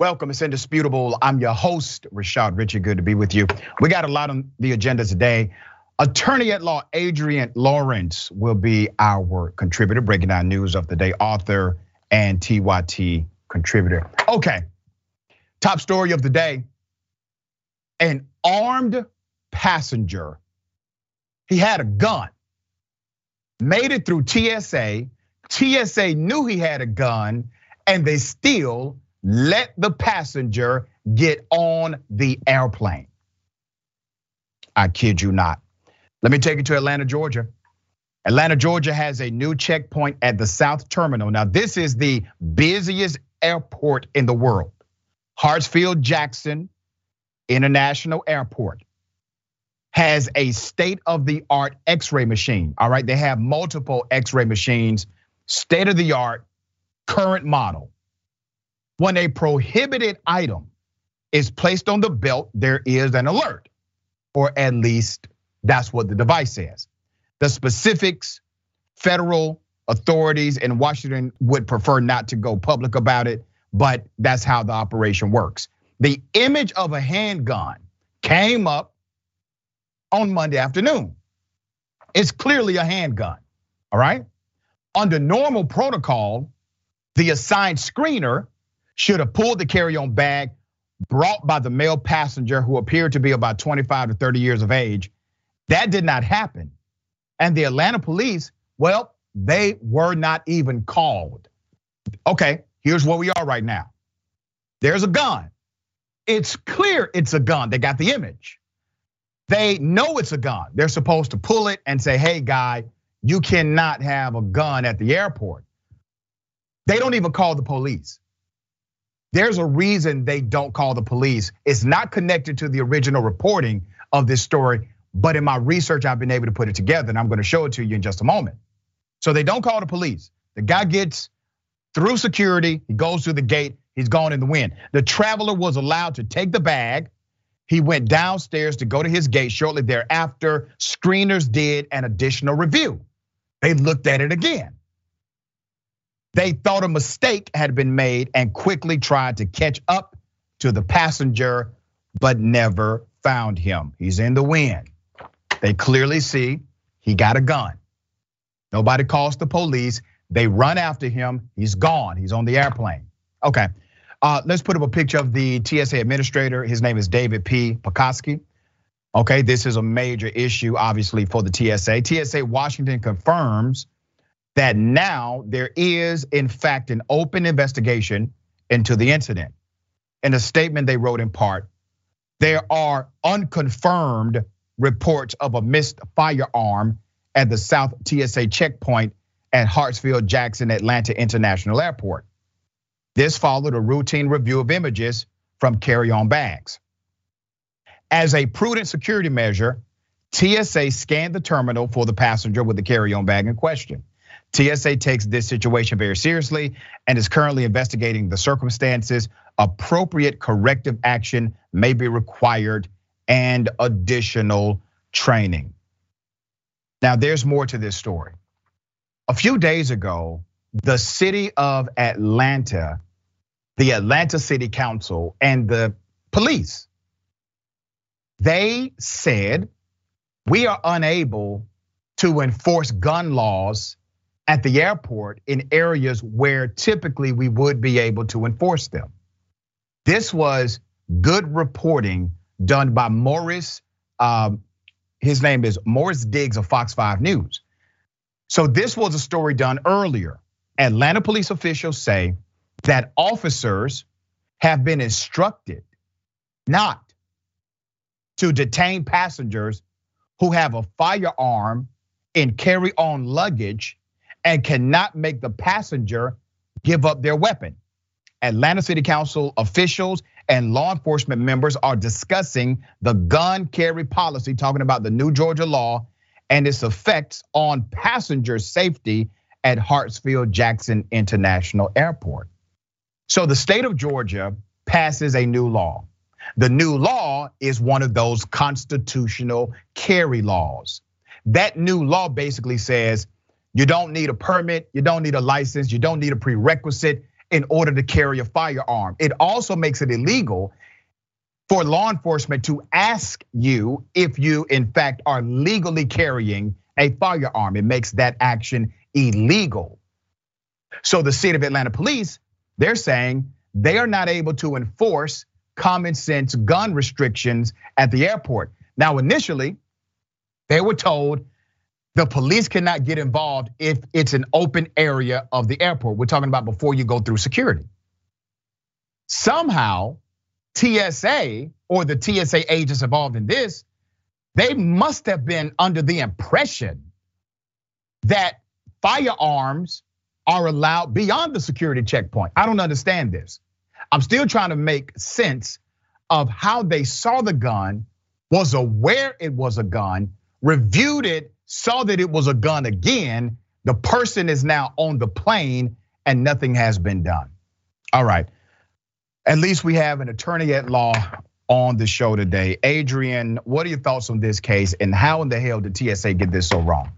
Welcome, it's indisputable. I'm your host, Rashad Richey. Good to be with you. We got a lot on the agenda today. Attorney at law Adrienne Lawrence will be our contributor, breaking down news of the day, author and TYT contributor. Okay, top story of the day an armed passenger. He had a gun, made it through TSA. TSA knew he had a gun, and they still let the passenger get on the airplane. I kid you not. Let me take you to Atlanta, Georgia. Atlanta, Georgia has a new checkpoint at the South Terminal. Now, this is the busiest airport in the world. Hartsfield Jackson International Airport has a state of the art x ray machine. All right, they have multiple x ray machines, state of the art, current model. When a prohibited item is placed on the belt, there is an alert, or at least that's what the device says. The specifics, federal authorities in Washington would prefer not to go public about it, but that's how the operation works. The image of a handgun came up on Monday afternoon. It's clearly a handgun, all right? Under normal protocol, the assigned screener should have pulled the carry on bag brought by the male passenger who appeared to be about 25 to 30 years of age. That did not happen. And the Atlanta police, well, they were not even called. Okay, here's where we are right now. There's a gun. It's clear it's a gun. They got the image. They know it's a gun. They're supposed to pull it and say, hey, guy, you cannot have a gun at the airport. They don't even call the police. There's a reason they don't call the police. It's not connected to the original reporting of this story, but in my research, I've been able to put it together and I'm gonna show it to you in just a moment. So they don't call the police. The guy gets through security, he goes through the gate, he's gone in the wind. The traveler was allowed to take the bag. He went downstairs to go to his gate shortly thereafter. Screeners did an additional review. They looked at it again. They thought a mistake had been made and quickly tried to catch up to the passenger, but never found him. He's in the wind. They clearly see he got a gun. Nobody calls the police. They run after him. He's gone. He's on the airplane. Okay. Uh, let's put up a picture of the TSA administrator. His name is David P. Pekoske. Okay, this is a major issue, obviously, for the TSA. TSA Washington confirms that now there is, in fact, an open investigation into the incident. In a statement they wrote in part, there are unconfirmed reports of a missed firearm at the South TSA checkpoint at Hartsfield Jackson Atlanta International Airport. This followed a routine review of images from carry on bags. As a prudent security measure, TSA scanned the terminal for the passenger with the carry on bag in question. TSA takes this situation very seriously and is currently investigating the circumstances. Appropriate corrective action may be required and additional training. Now, there's more to this story. A few days ago, the city of Atlanta, the Atlanta City Council, and the police, they said, we are unable to enforce gun laws at the airport in areas where typically we would be able to enforce them. This was good reporting done by Morris. Um, his name is Morris Diggs of Fox 5 News. So this was a story done earlier. Atlanta police officials say that officers have been instructed not to detain passengers who have a firearm in carry on luggage and cannot make the passenger give up their weapon. Atlanta City Council officials and law enforcement members are discussing the gun carry policy, talking about the new Georgia law and its effects on passenger safety at Hartsfield Jackson International Airport. So the state of Georgia passes a new law. The new law is one of those constitutional carry laws. That new law basically says you don't need a permit, you don't need a license, you don't need a prerequisite. in order to carry a firearm. It also makes it illegal for law enforcement to ask you if you, in fact, are legally carrying a firearm. It makes that action illegal. So the city of Atlanta police, they're saying they are not able to enforce common sense gun restrictions at the airport. Now, initially, they were told the police cannot get involved if it's an open area of the airport. We're talking about before you go through security. Somehow, TSA or the TSA agents involved in this, they must have been under the impression that firearms are allowed beyond the security checkpoint. I don't understand this. I'm still trying to make sense of how they saw the gun, was aware it was a gun, reviewed it, saw that it was a gun again. The person is now on the plane and nothing has been done. All right. At least we have an attorney at law on the show today. Adrienne, what are your thoughts on this case and how in the hell did TSA get this so wrong?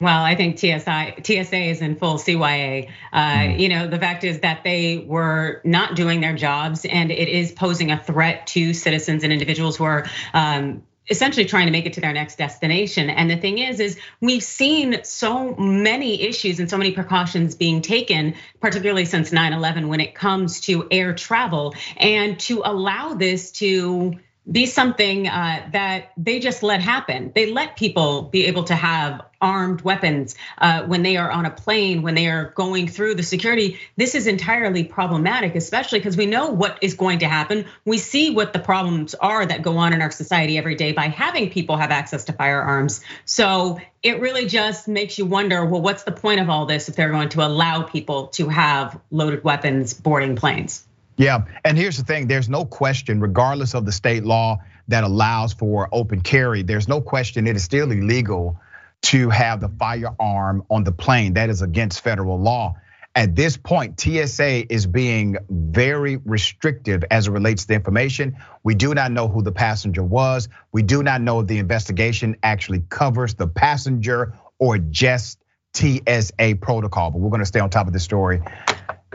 Well, I think TSI, TSA is in full CYA. Uh, mm. You know, the fact is that they were not doing their jobs, and it is posing a threat to citizens and individuals who are um, essentially trying to make it to their next destination. And the thing is, is we've seen so many issues and so many precautions being taken, particularly since 9/11, when it comes to air travel, and to allow this to be something uh, that they just let happen. They let people be able to have armed weapons uh, when they are on a plane, when they are going through the security. This is entirely problematic, especially because we know what is going to happen. We see what the problems are that go on in our society every day by having people have access to firearms. So it really just makes you wonder well, what's the point of all this if they're going to allow people to have loaded weapons boarding planes? Yeah, and here's the thing there's no question, regardless of the state law that allows for open carry, there's no question it is still illegal to have the firearm on the plane. That is against federal law. At this point, TSA is being very restrictive as it relates to the information. We do not know who the passenger was. We do not know if the investigation actually covers the passenger or just TSA protocol. But we're gonna stay on top of this story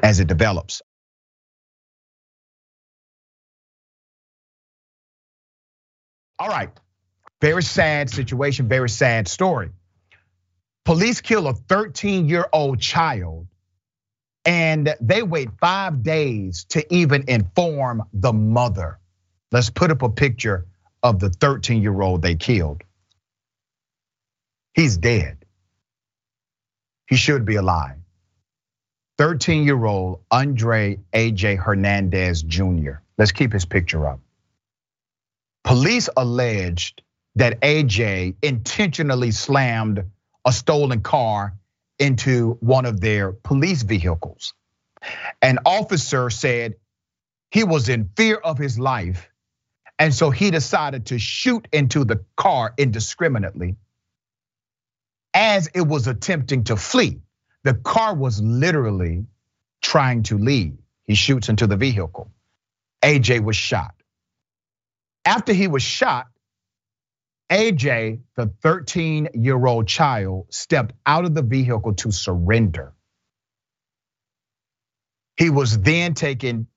as it develops. All right. Very sad situation, very sad story. Police kill a 13 year old child and they wait five days to even inform the mother. Let's put up a picture of the 13 year old they killed. He's dead. He should be alive. 13 year old Andre AJ Hernandez Jr. Let's keep his picture up. Police alleged that AJ intentionally slammed a stolen car into one of their police vehicles. An officer said he was in fear of his life, and so he decided to shoot into the car indiscriminately as it was attempting to flee. The car was literally trying to leave. He shoots into the vehicle. AJ was shot. After he was shot, AJ, the 13 year old child, stepped out of the vehicle to surrender. He was then taken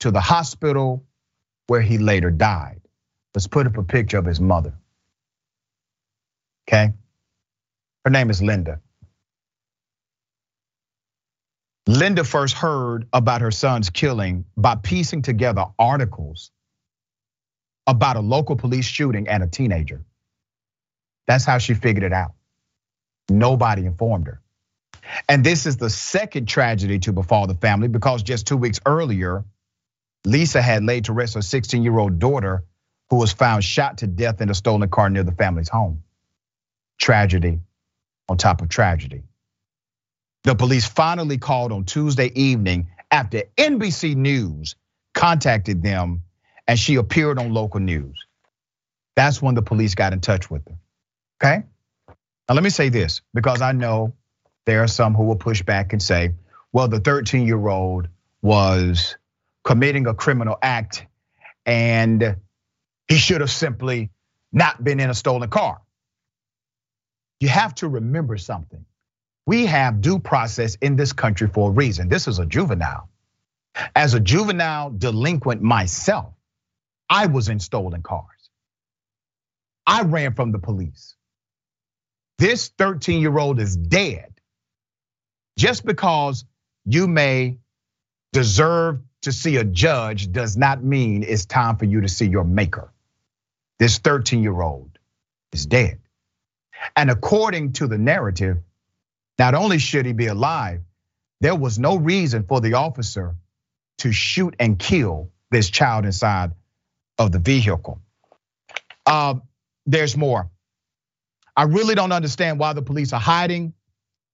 to the hospital where he later died. Let's put up a picture of his mother. Okay? Her name is Linda. Linda first heard about her son's killing by piecing together articles about a local police shooting and a teenager. That's how she figured it out. Nobody informed her. And this is the second tragedy to befall the family because just two weeks earlier, Lisa had laid to rest her 16 year old daughter who was found shot to death in a stolen car near the family's home. Tragedy on top of tragedy. The police finally called on Tuesday evening after NBC News contacted them and she appeared on local news. That's when the police got in touch with her. Okay? Now, let me say this because I know there are some who will push back and say, well, the 13 year old was committing a criminal act and he should have simply not been in a stolen car. You have to remember something. We have due process in this country for a reason. This is a juvenile. As a juvenile delinquent myself, I was in stolen cars. I ran from the police. This 13 year old is dead just because you may deserve to see a judge does not mean it's time for you to see your maker. This 13 year old is dead. And according to the narrative, not only should he be alive, there was no reason for the officer to shoot and kill this child inside of the vehicle. Uh, there's more. I really don't understand why the police are hiding.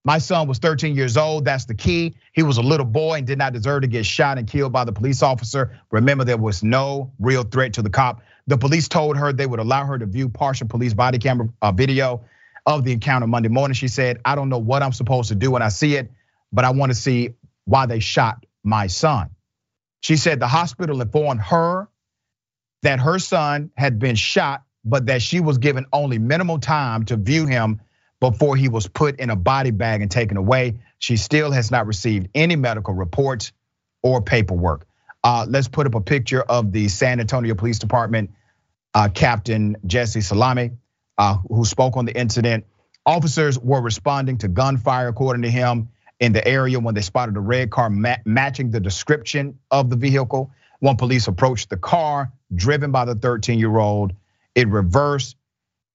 My son was 13 years old. That's the key. He was a little boy and did not deserve to get shot and killed by the police officer. Remember, there was no real threat to the cop. The police told her they would allow her to view partial police body camera uh, video of the encounter Monday morning. She said, I don't know what I'm supposed to do when I see it, but I want to see why they shot my son. She said the hospital informed her that her son had been shot, but that she was given only minimal time to view him before he was put in a body bag and taken away. She still has not received any medical reports or paperwork. Uh, let's put up a picture of the San Antonio Police Department uh, Captain Jesse Salame, uh, who spoke on the incident. Officers were responding to gunfire, according to him in the area when they spotted a red car matching the description of the vehicle. When police approached the car driven by the 13 year old, it reversed.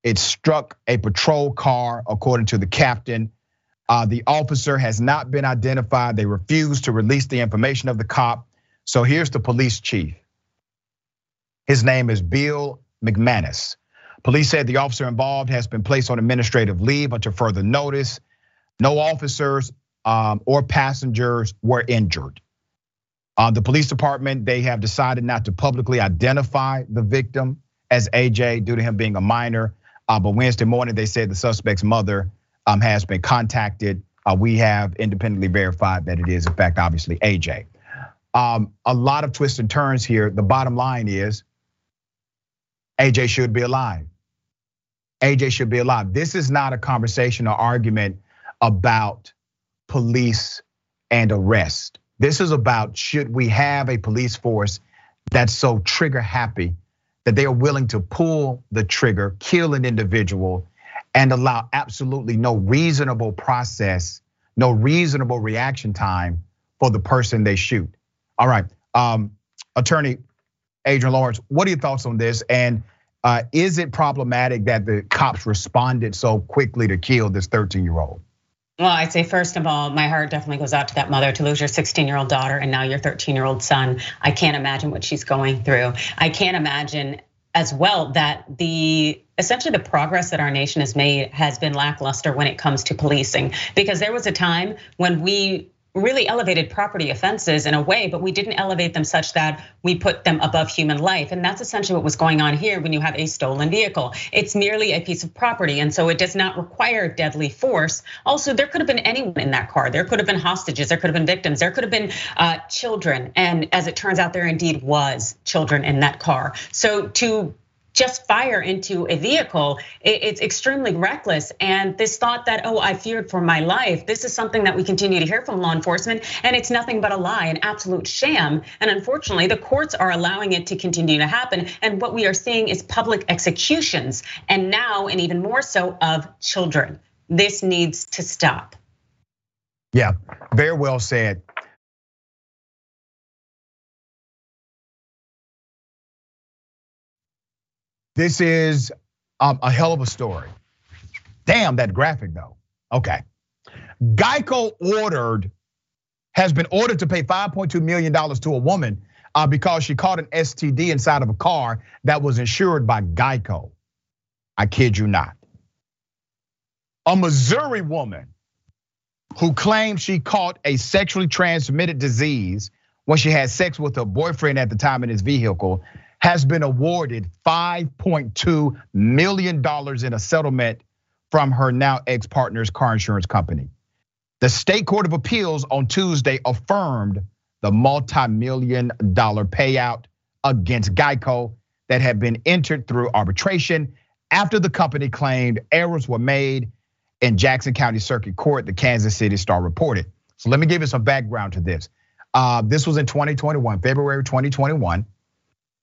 It struck a patrol car, according to the captain. Uh, the officer has not been identified. They refused to release the information of the cop. So here's the police chief. His name is Bill McManus. Police said the officer involved has been placed on administrative leave until further notice. No officers um, or passengers were injured. Uh, the police department, they have decided not to publicly identify the victim as AJ due to him being a minor. Uh, but Wednesday morning, they said the suspect's mother um, has been contacted. Uh, we have independently verified that it is, in fact, obviously AJ. Um, a lot of twists and turns here. The bottom line is AJ should be alive. AJ should be alive. This is not a conversation or argument about police and arrest. This is about should we have a police force that's so trigger happy that they are willing to pull the trigger, kill an individual, and allow absolutely no reasonable process, no reasonable reaction time for the person they shoot. All right, um, Attorney Adrienne Lawrence, what are your thoughts on this? And uh, is it problematic that the cops responded so quickly to kill this 13 year old? Well, I'd say first of all, my heart definitely goes out to that mother to lose your 16 year old daughter and now your 13 year old son. I can't imagine what she's going through. I can't imagine as well that the essentially the progress that our nation has made has been lackluster when it comes to policing because there was a time when we really elevated property offenses in a way, but we didn't elevate them such that we put them above human life. And that's essentially what was going on here when you have a stolen vehicle. It's merely a piece of property, and so it does not require deadly force. Also, there could have been anyone in that car. There could have been hostages, there could have been victims, there could have been uh, children. And as it turns out, there indeed was children in that car. So to just fire into a vehicle, it's extremely reckless. And this thought that, oh, I feared for my life, this is something that we continue to hear from law enforcement, and it's nothing but a lie, an absolute sham. And unfortunately, the courts are allowing it to continue to happen. And what we are seeing is public executions, and now, and even more so, of children. This needs to stop. Yeah, very well said. This is um, a hell of a story. Damn, that graphic though. Okay. Geico ordered, has been ordered to pay $5.2 million to a woman uh, because she caught an STD inside of a car that was insured by Geico. I kid you not. A Missouri woman who claimed she caught a sexually transmitted disease when she had sex with her boyfriend at the time in his vehicle has been awarded $5.2 million in a settlement from her now ex partner's car insurance company. The state court of appeals on Tuesday affirmed the multi million dollar payout against Geico that had been entered through arbitration after the company claimed errors were made in Jackson County Circuit Court, the Kansas City Star reported. So let me give you some background to this. Uh, this was in 2021, February 2021.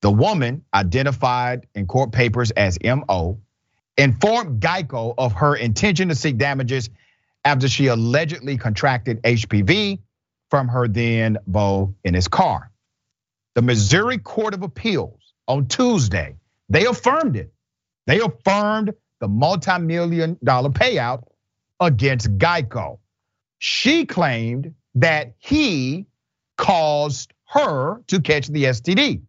The woman, identified in court papers as MO, informed Geico of her intention to seek damages after she allegedly contracted HPV from her then beau in his car. The Missouri Court of Appeals on Tuesday, they affirmed it. They affirmed the multi-million dollar payout against Geico. She claimed that he caused her to catch the STD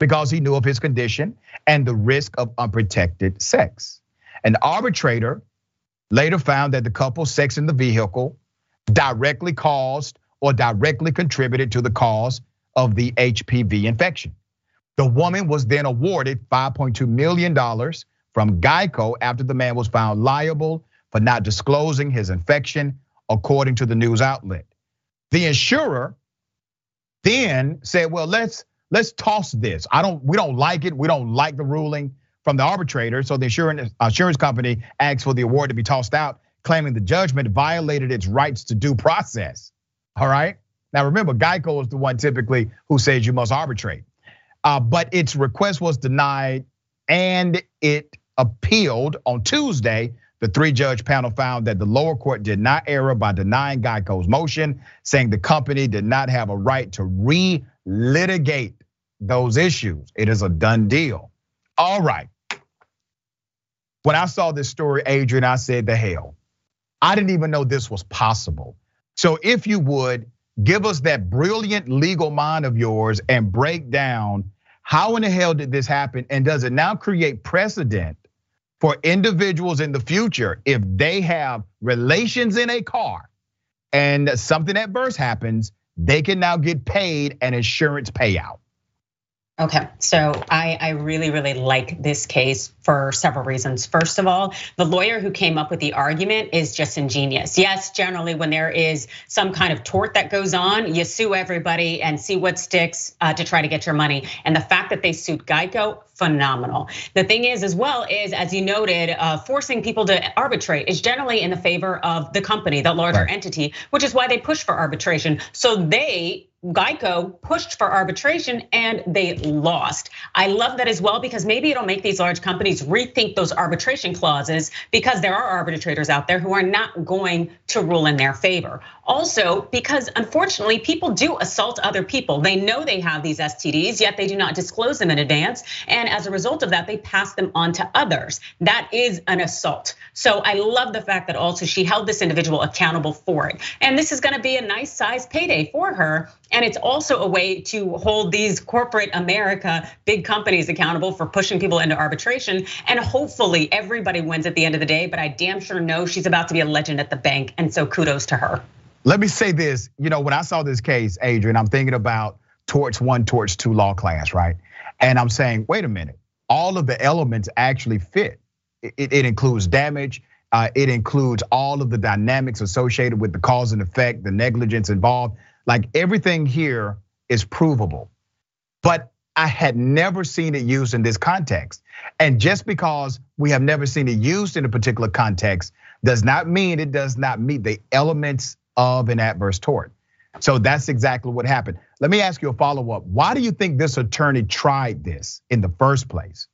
because he knew of his condition and the risk of unprotected sex. An arbitrator later found that the couple's sex in the vehicle directly caused or directly contributed to the cause of the HPV infection. The woman was then awarded $5.2 million from Geico after the man was found liable for not disclosing his infection, according to the news outlet. The insurer then said, well, let's let's toss this. I don't, we don't like it. We don't like the ruling from the arbitrator. So the insurance insurance company asked for the award to be tossed out, claiming the judgment violated its rights to due process. All right. Now remember, Geico is the one typically who says you must arbitrate. Uh, but its request was denied and it appealed on Tuesday. The three judge panel found that the lower court did not err by denying Geico's motion, saying the company did not have a right to re litigate those issues. It is a done deal. All right. When I saw this story, Adrienne, I said, the hell. I didn't even know this was possible. So if you would, give us that brilliant legal mind of yours and break down how in the hell did this happen? And does it now create precedent for individuals in the future if they have relations in a car and something adverse happens, they can now get paid an insurance payout? Okay, so I, I really, really like this case for several reasons. First of all, the lawyer who came up with the argument is just ingenious. Yes, generally, when there is some kind of tort that goes on, you sue everybody and see what sticks uh, to try to get your money. And the fact that they sued Geico, phenomenal. The thing is, as well, is as you noted, uh, forcing people to arbitrate is generally in the favor of the company, the larger right. entity, which is why they push for arbitration. So they Geico pushed for arbitration and they lost. I love that as well because maybe it'll make these large companies rethink those arbitration clauses because there are arbitrators out there who are not going to rule in their favor. Also, because unfortunately, people do assault other people. They know they have these STDs, yet they do not disclose them in advance. And as a result of that, they pass them on to others. That is an assault. So I love the fact that also she held this individual accountable for it. And this is gonna be a nice size payday for her. And it's also a way to hold these corporate America big companies accountable for pushing people into arbitration. And hopefully everybody wins at the end of the day. But I damn sure know she's about to be a legend at the bank. And so kudos to her. Let me say this. You know, when I saw this case, Adrienne, I'm thinking about torts one, torts two law class, right? And I'm saying, wait a minute, all of the elements actually fit. It, it includes damage, uh, it includes all of the dynamics associated with the cause and effect, the negligence involved. Like everything here is provable. But I had never seen it used in this context. And just because we have never seen it used in a particular context does not mean it does not meet the elements of an adverse tort. So that's exactly what happened. Let me ask you a follow up. Why do you think this attorney tried this in the first place?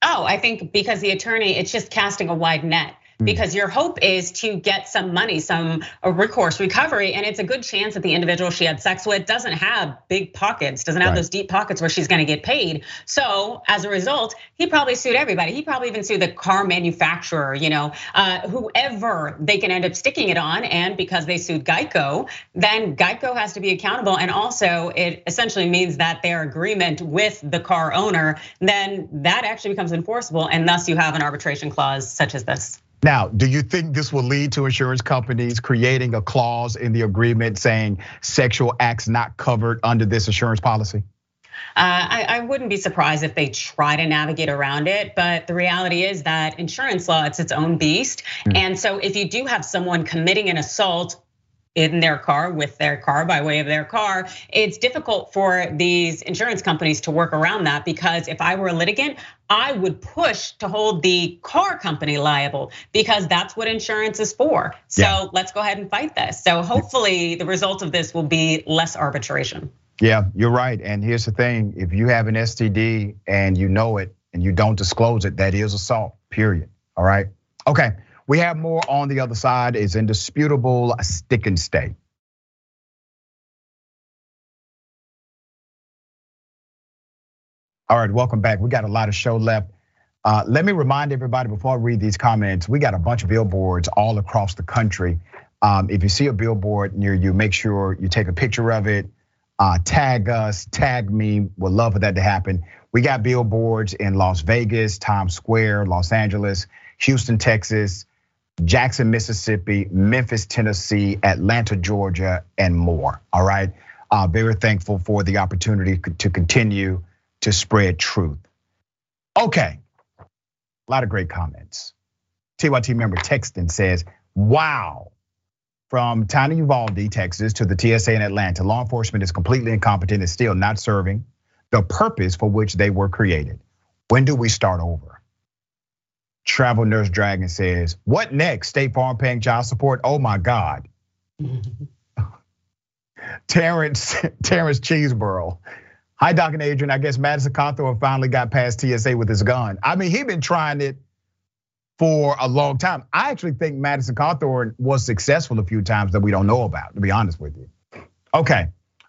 Oh, I think because the attorney, it's just casting a wide net. Mm. because your hope is to get some money, some recourse recovery. And it's a good chance that the individual she had sex with doesn't have big pockets, doesn't have right. those deep pockets where she's gonna get paid. So as a result, he probably sued everybody. He probably even sued the car manufacturer, you know, uh, whoever they can end up sticking it on. And because they sued Geico, then Geico has to be accountable. And also, it essentially means that their agreement with the car owner, then that actually becomes enforceable. And thus, you have an arbitration clause such as this. Now, do you think this will lead to insurance companies creating a clause in the agreement saying sexual acts not covered under this insurance policy? Uh, I, I, wouldn't be surprised if they try to navigate around it, but the reality is that insurance law, it's its own beast. Mm. And so if you do have someone committing an assault in their car with their car by way of their car. It's difficult for these insurance companies to work around that because if I were a litigant, I would push to hold the car company liable because that's what insurance is for. So yeah. let's go ahead and fight this. So hopefully the result of this will be less arbitration. Yeah, you're right. And here's the thing if you have an STD and you know it and you don't disclose it, that is assault, period. All right. Okay. We have more on the other side. It's indisputable stick and stay. All right, welcome back. We got a lot of show left. Uh, let me remind everybody before I read these comments, we got a bunch of billboards all across the country. Um, if you see a billboard near you, make sure you take a picture of it, uh, tag us, tag me. We'd love for that to happen. We got billboards in Las Vegas, Times Square, Los Angeles, Houston, Texas, Jackson, Mississippi, Memphis, Tennessee, Atlanta, Georgia, and more. All right. Uh, very thankful for the opportunity to continue to spread truth. Okay, a lot of great comments. TYT member Texton says, wow. From Tiny Uvalde, Texas to the TSA in Atlanta, law enforcement is completely incompetent and still not serving the purpose for which they were created. When do we start over? Travel Nurse Dragon says, what next? State Farm paying child support? Oh my God. Terrence, Terrence Cheeseborough Hi, Doc and Adrienne. I guess Madison Cawthorn finally got past TSA with his gun. I mean, he'd been trying it for a long time. I actually think Madison Cawthorn was successful a few times that we don't know about, to be honest with you. Okay,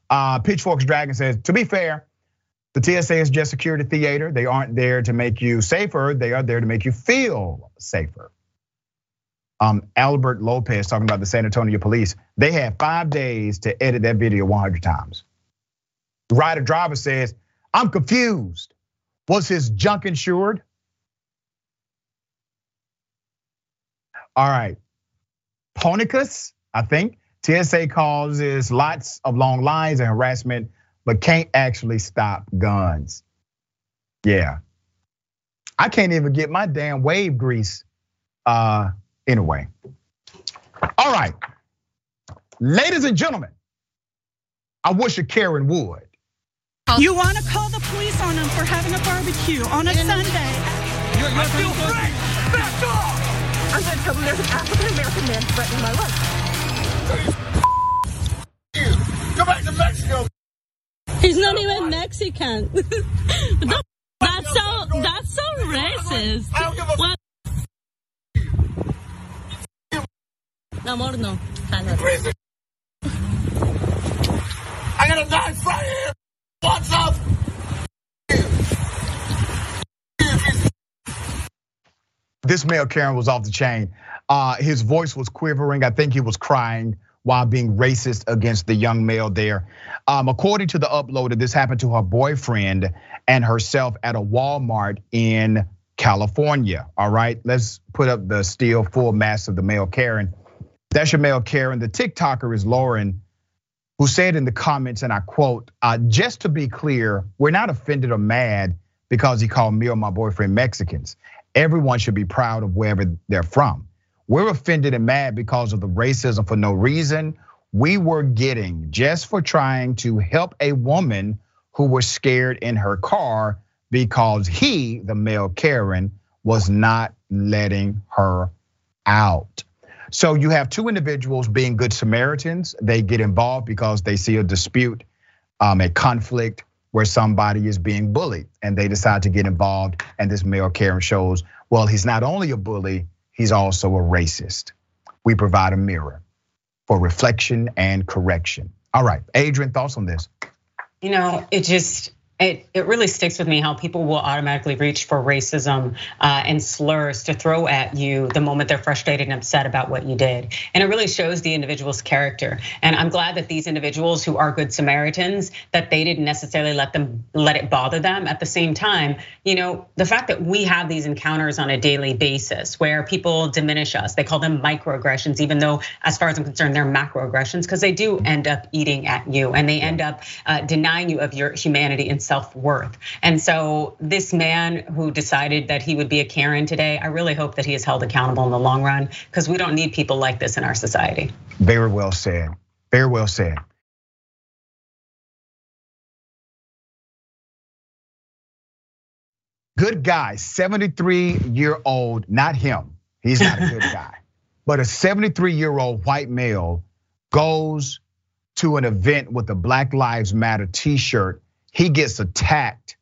uh, Pitchforks Dragon says, to be fair, the TSA is just security theater. They aren't there to make you safer. They are there to make you feel safer. Um, Albert Lopez talking about the San Antonio police. They had five days to edit that video 100 times. Rider driver says, I'm confused. Was his junk insured? All right. Ponicus, I think. TSA causes lots of long lines and harassment, but can't actually stop guns. Yeah. I can't even get my damn wave grease. Uh, anyway. All right. Ladies and gentlemen, I wish a Karen would. You want to call the police on them for having a barbecue on a Sunday? You're, you're I feel free. Back off! I'm going to tell them there's an African American man threatening my life. You. Go back to Mexico. He's not even Mexican. that's so that's so racist. I don't give a what? Amor, no. More, no. I got a knife right here. What's up? This male Karen was off the chain. Uh, his voice was quivering. I think he was crying while being racist against the young male there. Um, according to the uploader, this happened to her boyfriend and herself at a Walmart in California. All right, let's put up the still full mass of the male Karen. That's your male Karen. The TikToker is Lauren who said in the comments, and I quote, uh, just to be clear, we're not offended or mad because he called me or my boyfriend Mexicans. Everyone should be proud of wherever they're from. We're offended and mad because of the racism for no reason we were getting just for trying to help a woman who was scared in her car because he, the male Karen, was not letting her out. So you have two individuals being good Samaritans. They get involved because they see a dispute, um, a conflict where somebody is being bullied, and they decide to get involved. And this male Karen shows, well, he's not only a bully, he's also a racist. We provide a mirror for reflection and correction. All right, Adrian, thoughts on this? You know, it just it, it really sticks with me how people will automatically reach for racism uh, and slurs to throw at you the moment they're frustrated and upset about what you did. And it really shows the individual's character. And I'm glad that these individuals who are good Samaritans, that they didn't necessarily let them let it bother them. At the same time, you know, the fact that we have these encounters on a daily basis where people diminish us, they call them microaggressions, even though as far as I'm concerned, they're macroaggressions because they do end up eating at you and they end up uh, denying you of your humanity and self worth. And so, this man who decided that he would be a Karen today, I really hope that he is held accountable in the long run because we don't need people like this in our society. Very well said. Very well said. Good guy, 73 year old, not him. He's not a good guy. But a 73 year old white male goes to an event with a Black Lives Matter t shirt. He gets attacked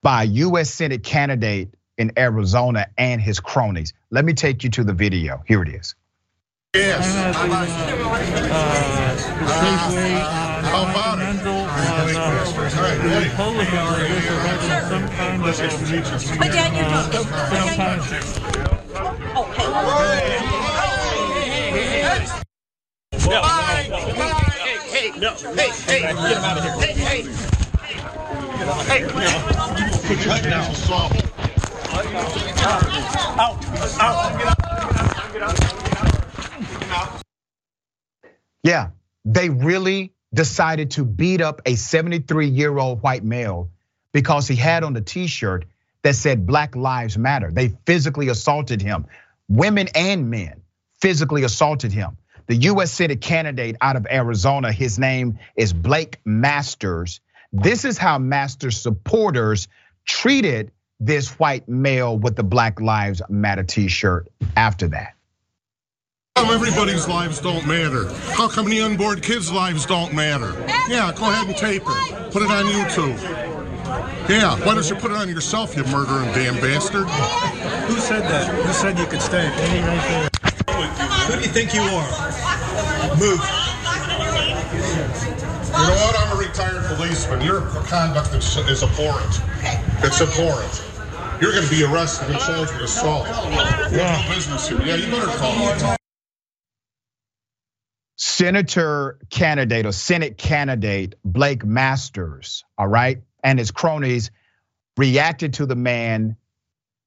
by a US Senate candidate in Arizona and his cronies. Let me take you to the video. Here it is. Yes. Uh, how about it? Put down your drunk. Put down your Oh, Hey, hey, no. Hey, hey, get him out of here. Hey, hey. Hey, Yeah, they really decided to beat up a 73 year old white male because he had on the t shirt that said Black Lives Matter. They physically assaulted him. Women and men physically assaulted him. The US Senate candidate out of Arizona, his name is Blake Masters. This is how master supporters treated this white male with the Black Lives Matter t shirt after that. How everybody's lives don't matter? How come the unborn kids' lives don't matter? Yeah, go ahead and tape it. Put it on YouTube. Yeah, why don't you put it on yourself, you murdering damn bastard? Who said that? Who said you could stay? Who do you think you are? Move. You know what? I'm a retired policeman. Your conduct is, is abhorrent. It's abhorrent. You're going to be arrested and charged with assault. Yeah. No business here. Yeah, you better call. Senator candidate or Senate candidate Blake Masters, all right, and his cronies reacted to the man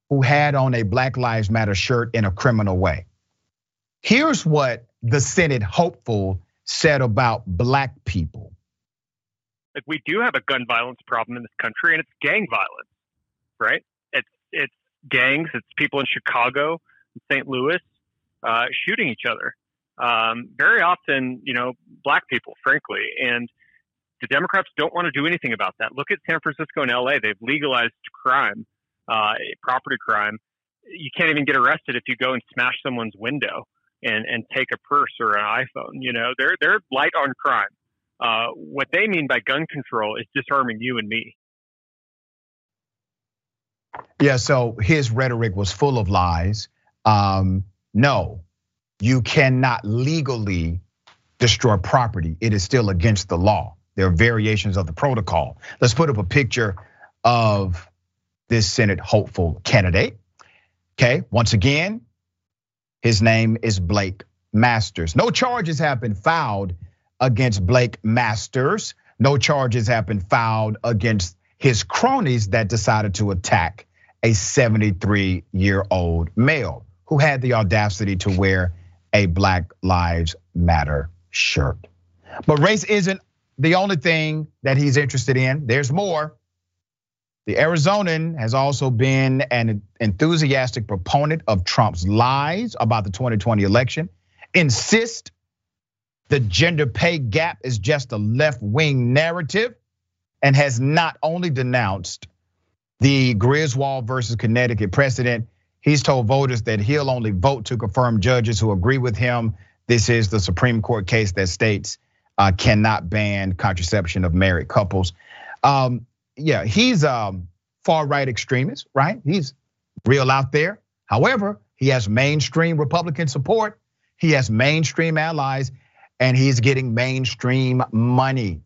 who had on a Black Lives Matter shirt in a criminal way. Here's what the Senate hopeful said about black people. Like we do have a gun violence problem in this country, and it's gang violence, right? It's it's gangs, it's people in Chicago, St. Louis, uh, shooting each other. Um, very often, you know, black people, frankly, and the Democrats don't want to do anything about that. Look at San Francisco and LA; they've legalized crime, uh, property crime. You can't even get arrested if you go and smash someone's window and and take a purse or an iPhone. You know, they're they're light on crime. Uh, what they mean by gun control is disarming you and me. Yeah, so his rhetoric was full of lies. Um, no, you cannot legally destroy property. It is still against the law. There are variations of the protocol. Let's put up a picture of this Senate hopeful candidate. Okay, once again, his name is Blake Masters. No charges have been filed against Blake Masters. No charges have been filed against his cronies that decided to attack a 73 year old male who had the audacity to wear a Black Lives Matter shirt. But race isn't the only thing that he's interested in. There's more. The Arizonan has also been an enthusiastic proponent of Trump's lies about the 2020 election, insist the gender pay gap is just a left wing narrative, and has not only denounced the Griswold versus Connecticut precedent, he's told voters that he'll only vote to confirm judges who agree with him. This is the Supreme Court case that states uh, cannot ban contraception of married couples. Um, yeah, he's um far right extremist, right? He's real out there. However, he has mainstream Republican support. He has mainstream allies, and he's getting mainstream money.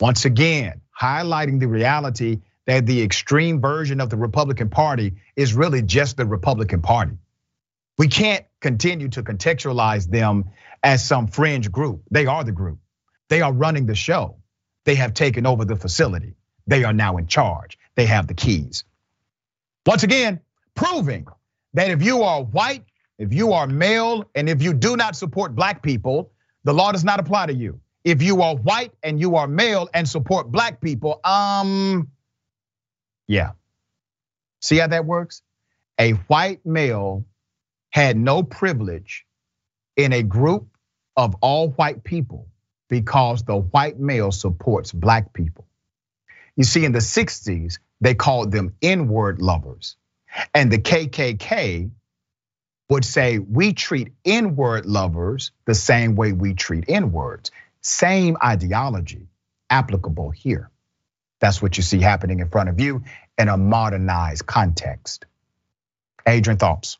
Once again, highlighting the reality that the extreme version of the Republican Party is really just the Republican Party. We can't continue to contextualize them as some fringe group. They are the group. They are running the show. They have taken over the facility. They are now in charge. They have the keys. Once again, proving that if you are white, if you are male, and if you do not support black people, the law does not apply to you. If you are white and you are male and support black people, um, Yeah. See how that works? A white male had no privilege in a group of all white people because the white male supports black people. You see, in the 60s, they called them N word lovers. And the KKK would say, we treat inward lovers the same way we treat inwards. Same ideology applicable here. That's what you see happening in front of you in a modernized context. Adrienne, thoughts?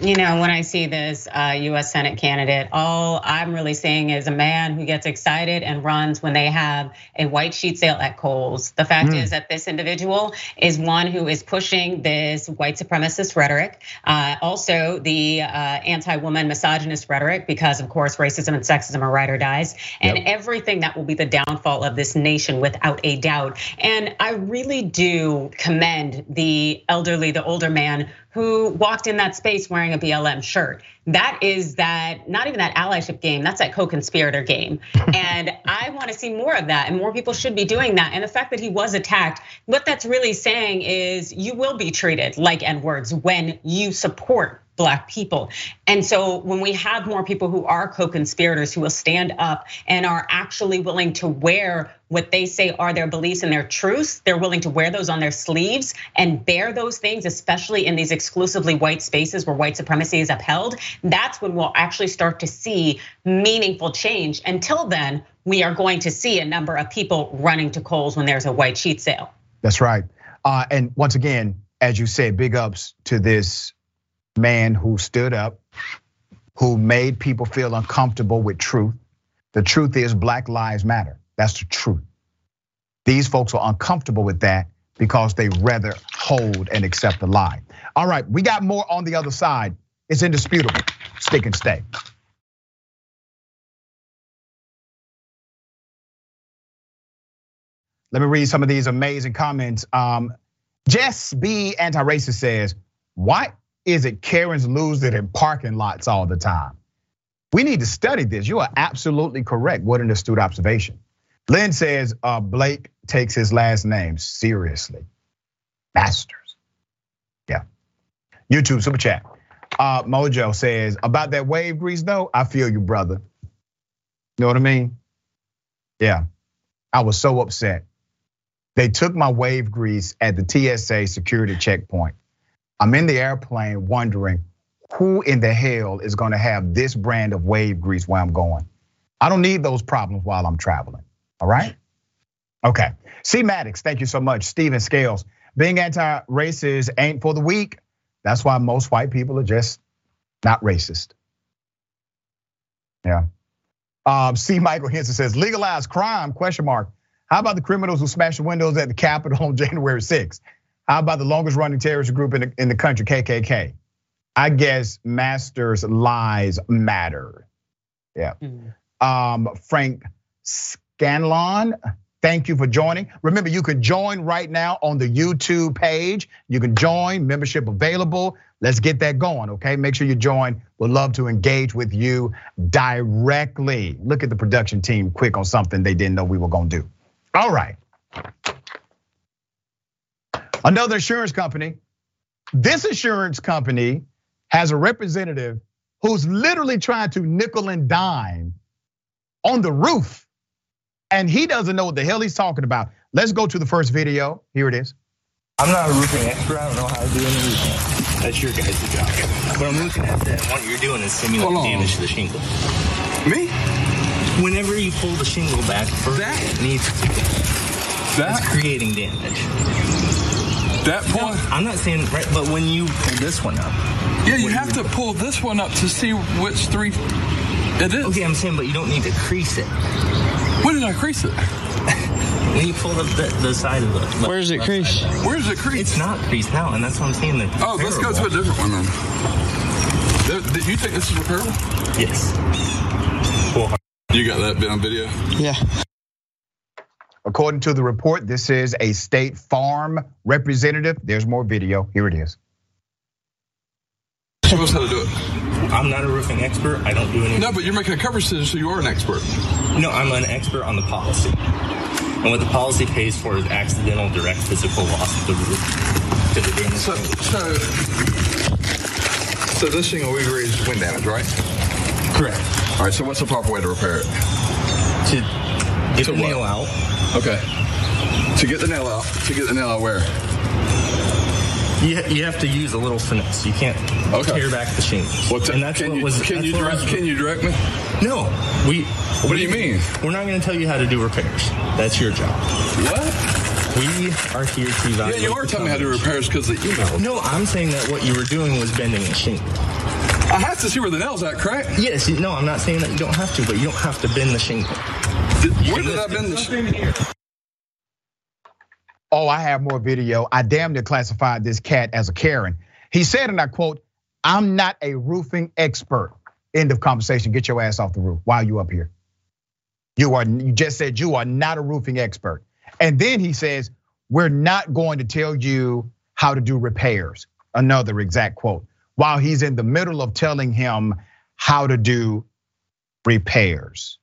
You know, when I see this uh, US Senate candidate, all I'm really seeing is a man who gets excited and runs when they have a white sheet sale at Kohl's. The fact mm. is that this individual is one who is pushing this white supremacist rhetoric, uh, also the uh, anti-woman misogynist rhetoric, because of course racism and sexism are right or dies, and yep. everything that will be the downfall of this nation without a doubt. And I really do commend the elderly, the older man who walked in that space wearing a BLM shirt. That is that, not even that allyship game, that's that co conspirator game. and I wanna see more of that, and more people should be doing that. And the fact that he was attacked, what that's really saying is you will be treated like N words when you support black people. And so when we have more people who are co-conspirators who will stand up and are actually willing to wear what they say are their beliefs and their truths, they're willing to wear those on their sleeves and bear those things, especially in these exclusively white spaces where white supremacy is upheld. That's when we'll actually start to see meaningful change. Until then, we are going to see a number of people running to Kohl's when there's a white sheet sale. That's right. Uh, and once again, as you said, big ups to this man who stood up, who made people feel uncomfortable with truth. The truth is, Black Lives Matter. That's the truth. These folks are uncomfortable with that because they rather hold and accept the lie. All right, we got more on the other side. It's indisputable. Stick and stay. Let me read some of these amazing comments. Um, Jess B. Anti-racist says, why is it Karens lose it in parking lots all the time? We need to study this. You are absolutely correct. What an astute observation. Lynn says uh, Blake takes his last name seriously. Masters. Yeah. YouTube super chat. Uh, Mojo says about that wave grease though. I feel you, brother. You know what I mean? Yeah. I was so upset. They took my wave grease at the TSA security checkpoint. I'm in the airplane wondering who in the hell is gonna have this brand of wave grease where I'm going. I don't need those problems while I'm traveling. All right? Okay. C Maddox, thank you so much. Steven Scales, being anti-racist ain't for the weak. That's why most white people are just not racist. Yeah. Um, C. Michael Henson says, legalize crime, question mark. How about the criminals who smashed the windows at the Capitol on January 6th? How about the longest running terrorist group in the, in the country, KKK? I guess Masters' lies matter. Yeah. Mm. Um, Frank Scanlon, thank you for joining. Remember, you can join right now on the YouTube page. You can join, membership available. Let's get that going, okay? Make sure you join. We'd love to engage with you directly. Look at the production team quick on something they didn't know we were gonna do. All right. Another insurance company. This insurance company has a representative who's literally trying to nickel and dime on the roof. And he doesn't know what the hell he's talking about. Let's go to the first video. Here it is. I'm not a roofing expert. I don't know how to do any roofing. That's your guys' job. But I'm looking at that. What you're doing is simulating damage to the shingle. Me? Whenever you pull the shingle back, that it needs that's creating damage. That point? No, I'm not saying right, but when you pull this one up. Yeah, you have to pull this one up to see which three it is. Okay, I'm saying, but you don't need to crease it. When did I crease it? when you pull up the, the side of the. Left, Where's it creased? Where's it creased? It's not creased now, and that's what I'm saying. They're oh, let's go to a different one then. Did you think this is repairable? Yes. You got that bit on video? Yeah. According to the report, this is a State Farm representative. There's more video. Here it is. Show us how to do it. I'm not a roofing expert. I don't do any. No, but you're making a coverage decision, so you are an expert. No, I'm an expert on the policy. And what the policy pays for is accidental direct physical loss of the roof to the damage. So, so, so this shingle we agree is wind damage, right? Correct. All right. So what's the proper way to repair it? To get To the what? nail out, Okay. To get the nail out. To get the nail out where? You, you have to use a little finesse. You can't Okay. tear back the shingles. What? and that's can what you was. can that's you direct was- can you direct me? No, we. What do you mean? We're not going to tell you how to do repairs. That's your job. What? We are here to Yeah, you are telling me how to do repairs because of the email. No, I'm saying that what you were doing was bending a shingle. I have to see where the nail's at, correct? Yes, no, I'm not saying that you don't have to, but you don't have to bend the shingle. Did, where did I bend the sh- Oh, I have more video. I damn near classified this cat as a Karen. He said, and I quote, I'm not a roofing expert. End of conversation. Get your ass off the roof. Why are you up here? You are you just said you are not a roofing expert. And then he says, We're not going to tell you how to do repairs. Another exact quote. While he's in the middle of telling him how to do repairs.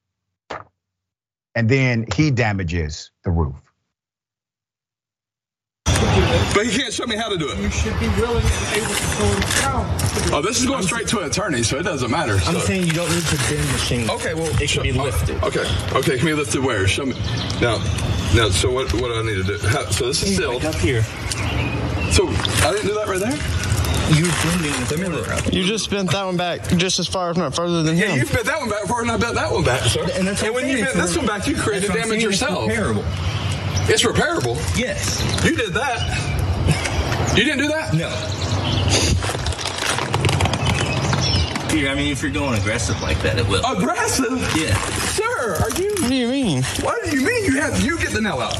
And then he damages the roof. But he can't show me how to do it. You should be willing and able to go down. Oh, this is going straight to an attorney, so it doesn't matter. I'm So- saying you don't need to bend the shingle. Okay, well, it can be show- lifted. Okay, okay, can be lifted where? Show me. Now, now, so what? What do I need to do? How, so this is sealed. Like up here. So I didn't do that right there. You're the corner up. You just bent that one back just as far, if not further than Yeah, him. you bent that one back far, and I bent that one back, sir. And that's what when you bent this one back, you created That's what I'm damage yourself. repairable. It's repairable. Yes. You did that. You didn't do that. No. Here, I mean, if you're going aggressive like that, it will. Aggressive. Yeah. Sir, are you? What do you mean? What do you mean you have you get the nail out?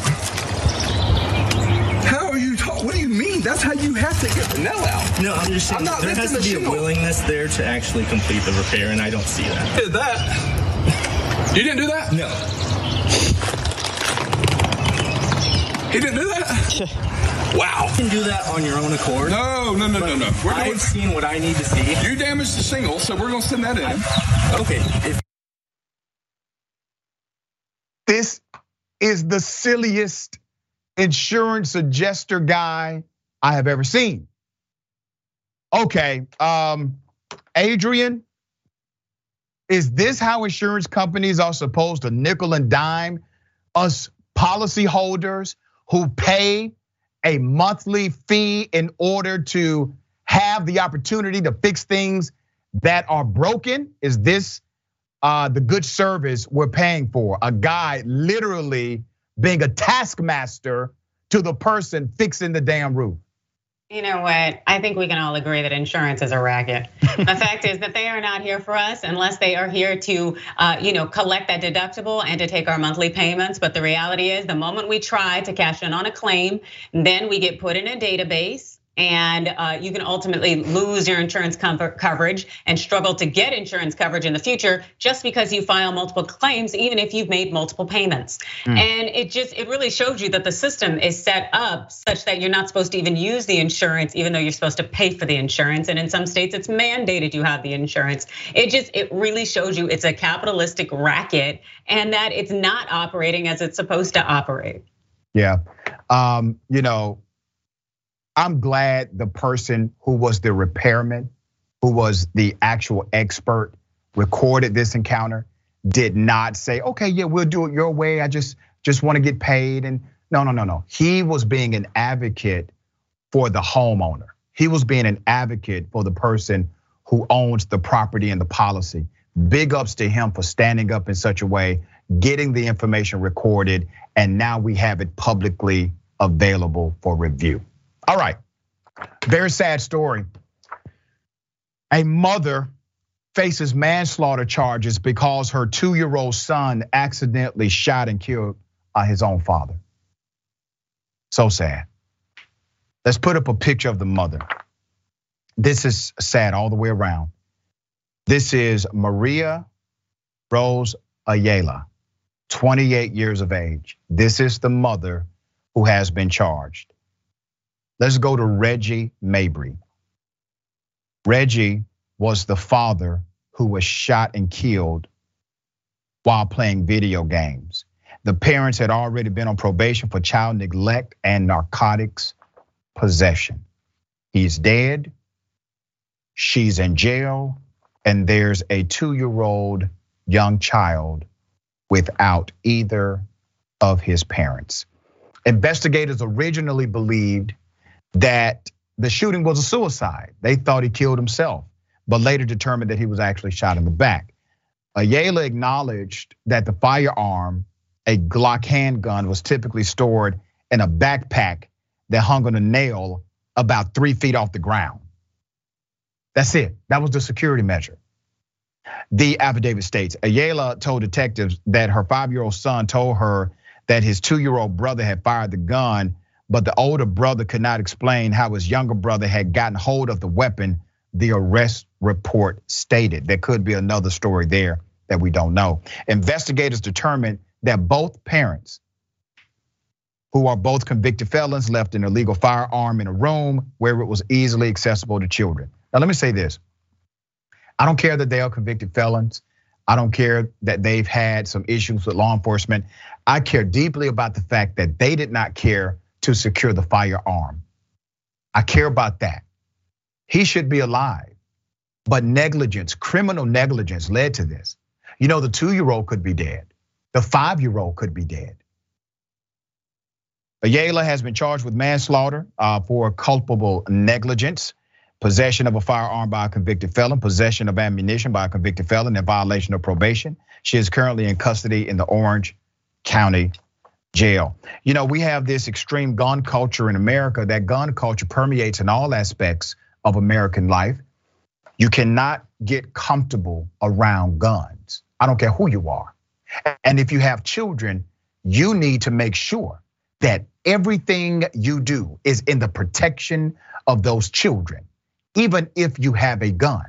How are you talking? What do you mean? That's how you have to get the nail out. No, I'm just saying I'm not there has to lifting be the a willingness there to actually complete the repair, and I don't see that. Did that. You didn't do that. No. He didn't do that. Wow. You can do that on your own accord. No, no, no, no, no. We're doing. I've seen what I need to see. You damaged the shingle, so we're gonna send that in. Okay. If This is the silliest insurance adjuster guy I have ever seen. Okay, um, Adrienne, is this how insurance companies are supposed to nickel and dime us policyholders who pay a monthly fee in order to have the opportunity to fix things that are broken? Is this uh, the good service we're paying for. A guy literally being a taskmaster to the person fixing the damn roof. You know what? I think we can all agree that insurance is a racket. the fact is that they are not here for us unless they are here to, uh, you know, collect that deductible and to take our monthly payments. But the reality is, the moment we try to cash in on a claim, then we get put in a database. And uh, you can ultimately lose your insurance cover- coverage and struggle to get insurance coverage in the future just because you file multiple claims, even if you've made multiple payments. And it just it really shows you that the system is set up such that you're not supposed to even use the insurance, even though you're supposed to pay for the insurance. And in some states, it's mandated you have the insurance. It just it really shows you it's a capitalistic racket and that it's not operating as it's supposed to operate. Yeah. Um, you know, I'm glad the person who was the repairman, who was the actual expert, recorded this encounter, did not say, okay, yeah, we'll do it your way. I just just want to get paid. And no, no, no, no. He was being an advocate for the homeowner. He was being an advocate for the person who owns the property and the policy. Big ups to him for standing up in such a way, getting the information recorded, and now we have it publicly available for review. All right, very sad story. A mother faces manslaughter charges because her two year old son accidentally shot and killed uh, his own father. So sad. Let's put up a picture of the mother. This is sad all the way around. This is Maria Rose Ayala, 28 years of age. This is the mother who has been charged. Let's go to Reggie Mabry. Reggie was the father who was shot and killed while playing video games. The parents had already been on probation for child neglect and narcotics possession. He's dead. She's in jail. And there's a two year old young child without either of his parents. Investigators originally believed that the shooting was a suicide. They thought he killed himself, but later determined that he was actually shot in the back. Ayala acknowledged that the firearm, a Glock handgun, was typically stored in a backpack that hung on a nail about three feet off the ground. That's it. That was the security measure. The affidavit states Ayala told detectives that her five year old son told her that his two year old brother had fired the gun, but the older brother could not explain how his younger brother had gotten hold of the weapon, the arrest report stated. There could be another story there that we don't know. Investigators determined that both parents, who are both convicted felons, left an illegal firearm in a room where it was easily accessible to children. Now, let me say this I don't care that they are convicted felons. I don't care that they've had some issues with law enforcement. I care deeply about the fact that they did not care to secure the firearm. I care about that. He should be alive. But negligence, criminal negligence led to this. You know, the two year old could be dead, the five year old could be dead. Ayala has been charged with manslaughter uh, for culpable negligence, possession of a firearm by a convicted felon, possession of ammunition by a convicted felon in violation of probation. She is currently in custody in the Orange County Jail. You know, we have this extreme gun culture in America. That gun culture permeates in all aspects of American life. You cannot get comfortable around guns. I don't care who you are. And if you have children, you need to make sure that everything you do is in the protection of those children, even if you have a gun.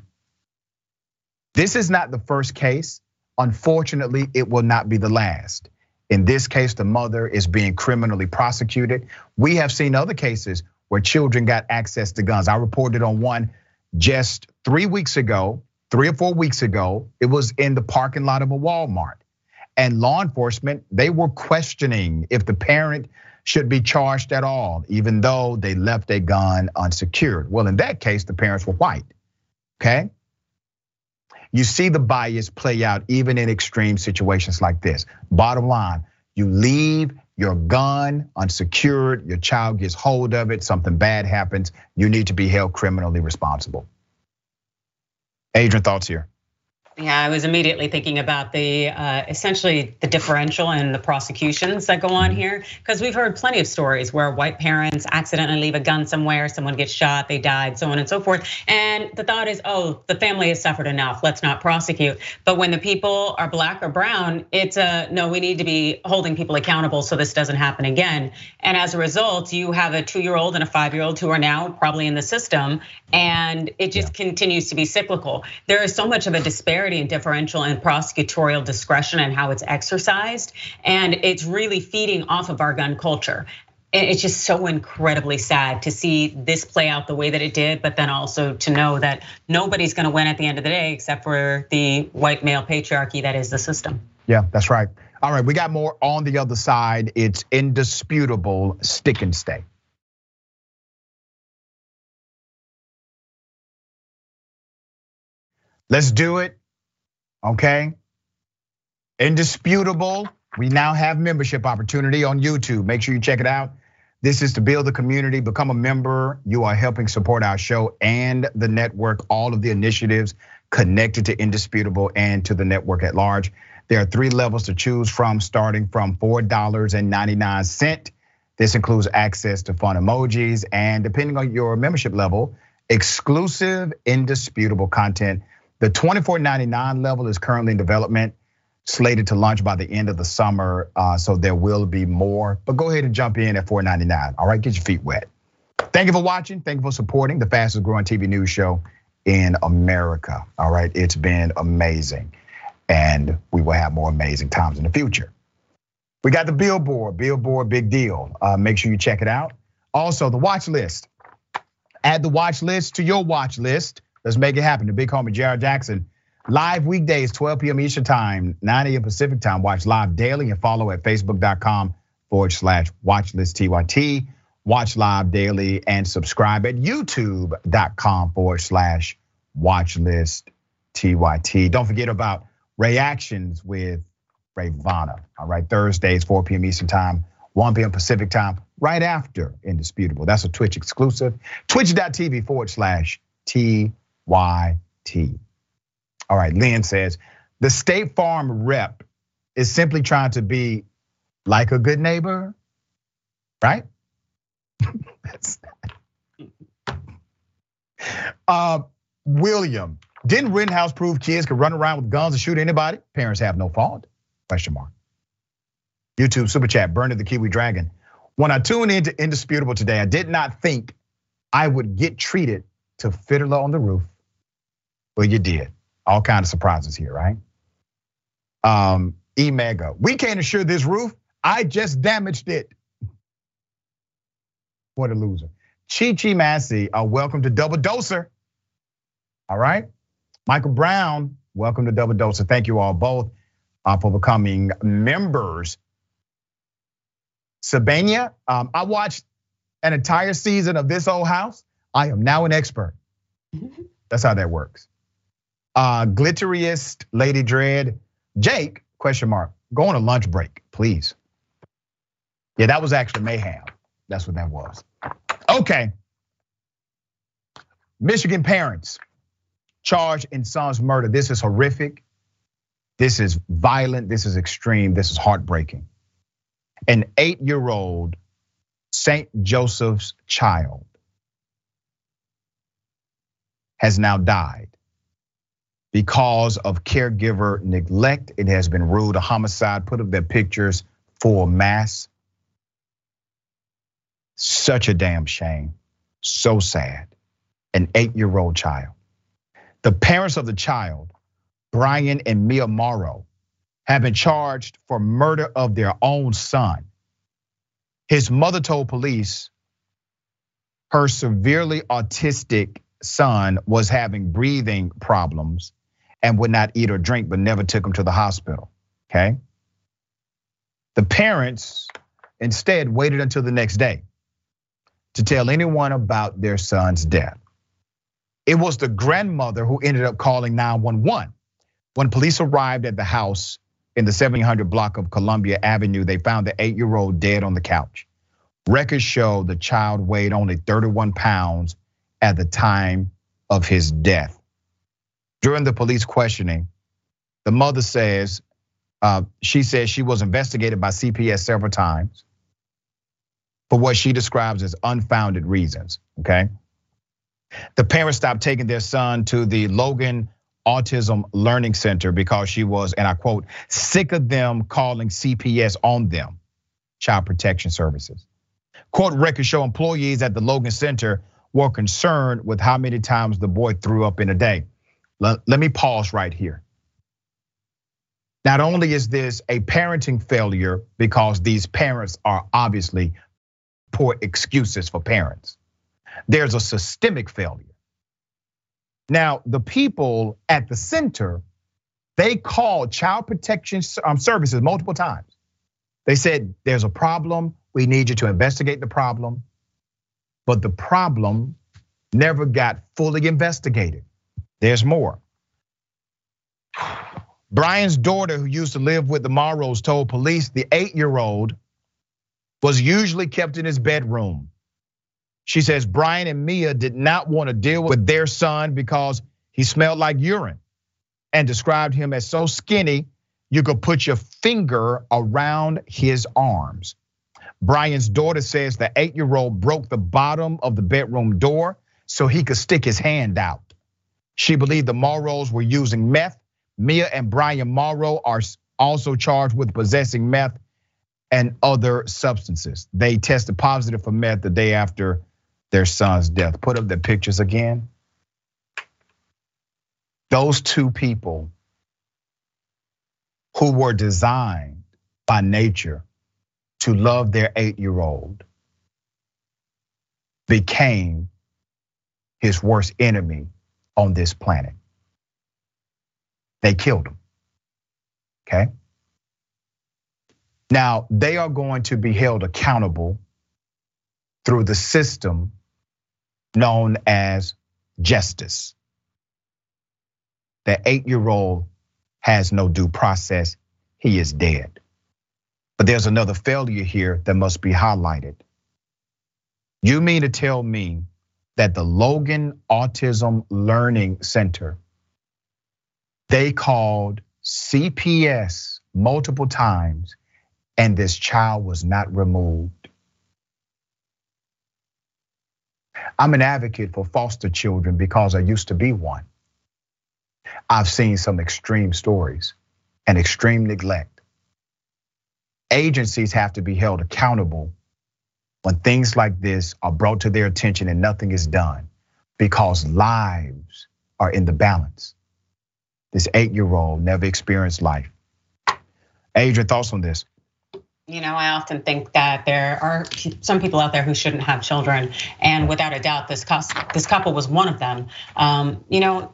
This is not the first case. Unfortunately, it will not be the last. In this case, the mother is being criminally prosecuted. We have seen other cases where children got access to guns. I reported on one just three weeks ago, three or four weeks ago. It was in the parking lot of a Walmart and law enforcement, they were questioning if the parent should be charged at all, even though they left a gun unsecured. Well, in that case, the parents were white. Okay. You see the bias play out even in extreme situations like this. Bottom line, you leave your gun unsecured, your child gets hold of it, something bad happens, you need to be held criminally responsible. Adrienne, thoughts here? Yeah, I was immediately thinking about the uh, essentially the differential in the prosecutions that go on here, because we've heard plenty of stories where white parents accidentally leave a gun somewhere, someone gets shot, they died, so on and so forth. And the thought is, oh, the family has suffered enough, let's not prosecute. But when the people are black or brown, it's a no, we need to be holding people accountable so this doesn't happen again. And as a result, you have a two year old and a five year old who are now probably in the system, and it just yeah. continues to be cyclical. There is so much of a disparity disparity and differential in prosecutorial discretion and how it's exercised. And it's really feeding off of our gun culture. It's just so incredibly sad to see this play out the way that it did, but then also to know that nobody's gonna win at the end of the day except for the white male patriarchy that is the system. Yeah, that's right. All right, we got more on the other side. It's indisputable stick and stay. Let's do it okay? Indisputable. We now have membership opportunity on YouTube. Make sure you check it out. This is to build the community, become a member. You are helping support our show and the network, all of the initiatives connected to Indisputable and to the network at large. There are three levels to choose from, starting from $4.99. This includes access to fun emojis and, depending on your membership level, exclusive, indisputable content the 24.99 level is currently in development, slated to launch by the end of the summer. Uh, so there will be more, but go ahead and jump in at 4.99. All right, get your feet wet. Thank you for watching. Thank you for supporting the fastest growing TV news show in America. All right, it's been amazing. And we will have more amazing times in the future. We got the billboard, billboard, big deal. Uh, make sure you check it out. Also, the watch list. Add the watch list to your watch list. Let's make it happen. The big homie Jared Jackson Live weekdays, 12 p.m. Eastern Time, 9 a.m. Pacific Time. Watch live daily and follow at facebook.com forward slash watchlist TYT. Watch live daily and subscribe at youtube.com forward slash watchlist TYT. Don't forget about reactions with Rayyvana. All right, Thursdays, 4 p.m. Eastern Time, 1 p.m. Pacific Time, right after Indisputable. That's a Twitch exclusive. Twitch.tv forward slash TYT. All right, Lynn says the State Farm rep is simply trying to be like a good neighbor, right? uh, William, didn't Rittenhouse prove kids could run around with guns and shoot anybody? Parents have no fault. Question mark. YouTube super chat, Bernard the Kiwi Dragon. When I tuned into Indisputable today, I did not think I would get treated to Fiddler on the Roof. Well, you did. All kind of surprises here, right? Um, E Mega, we can't assure this roof. I just damaged it. What a loser. Chi Chi Massey, uh, welcome to Double Doser. All right. Michael Brown, welcome to Double Doser. Thank you all both uh, for becoming members. Sabania, um, I watched an entire season of this old house. I am now an expert. That's how that works. Uh, glitteriest Lady Dread, Jake, question mark, go on a lunch break, please. Yeah, that was actually mayhem. That's what that was. Okay. Michigan parents charged in son's murder. This is horrific. This is violent. This is extreme. This is heartbreaking. An eight year old St. Joseph's child has now died because of caregiver neglect. It has been ruled a homicide. Put up their pictures for mass. Such a damn shame. So sad. An eight year old child. The parents of the child, Brian and Mia Morrow, have been charged for murder of their own son. His mother told police her severely autistic son was having breathing problems and would not eat or drink, but never took him to the hospital. Okay. The parents instead waited until the next day to tell anyone about their son's death. It was the grandmother who ended up calling 911. When police arrived at the house in the 700 block of Columbia Avenue, they found the eight year old dead on the couch. Records show the child weighed only 31 pounds at the time of his death. During the police questioning, the mother says uh, she says she was investigated by CPS several times for what she describes as unfounded reasons. Okay. The parents stopped taking their son to the Logan Autism Learning Center because she was, and I quote, sick of them calling CPS on them, Child Protection Services. Court records show employees at the Logan Center were concerned with how many times the boy threw up in a day. Let, me pause right here. Not only is this a parenting failure because these parents are obviously poor excuses for parents, there's a systemic failure. Now, the people at the center, they called child protection um, services multiple times. They said, There's a problem. We need you to investigate the problem. But the problem never got fully investigated. There's more. Brian's daughter, who used to live with the Morrows, told police the eight year old was usually kept in his bedroom. She says Brian and Mia did not want to deal with their son because he smelled like urine and described him as so skinny you could put your finger around his arms. Brian's daughter says the eight year old broke the bottom of the bedroom door so he could stick his hand out. She believed the Morrows were using meth. Mia and Brian Morrow are also charged with possessing meth and other substances. They tested positive for meth the day after their son's death. Put up the pictures again. Those two people who were designed by nature to love their eight year old became his worst enemy on this planet. They killed him. Okay. Now, they are going to be held accountable through the system known as justice. The eight year old has no due process, he is dead. But there's another failure here that must be highlighted. You mean to tell me that the Logan Autism Learning Center, they called CPS multiple times and this child was not removed? I'm an advocate for foster children because I used to be one. I've seen some extreme stories and extreme neglect. Agencies have to be held accountable when things like this are brought to their attention and nothing is done because lives are in the balance. This eight year old never experienced life. Adrienne, thoughts on this? You know, I often think that there are some people out there who shouldn't have children, and without a doubt, this couple was one of them. Um, you know,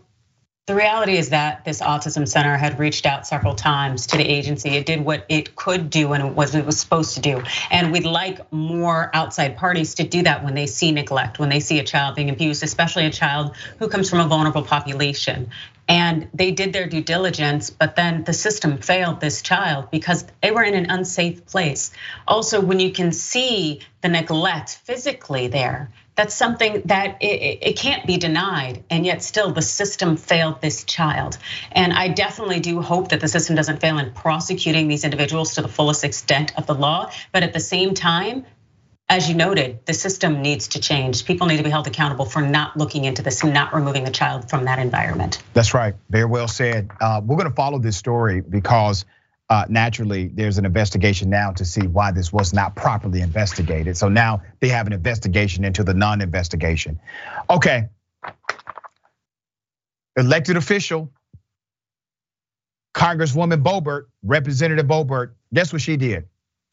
the reality is that this autism center had reached out several times to the agency. It did what it could do and what it was supposed to do. And we'd like more outside parties to do that when they see neglect, when they see a child being abused, especially a child who comes from a vulnerable population and they did their due diligence, but then the system failed this child because they were in an unsafe place. Also, when you can see the neglect physically there, that's something that it, it, can't be denied, and yet still the system failed this child. And I definitely do hope that the system doesn't fail in prosecuting these individuals to the fullest extent of the law. But at the same time, as you noted, the system needs to change. People need to be held accountable for not looking into this, not removing the child from that environment. That's right. Very well said. Uh, we're going to follow this story because naturally there's an investigation now to see why this was not properly investigated. So now they have an investigation into the non-investigation. Okay. Elected official, Congresswoman Boebert, Representative Boebert, guess what she did?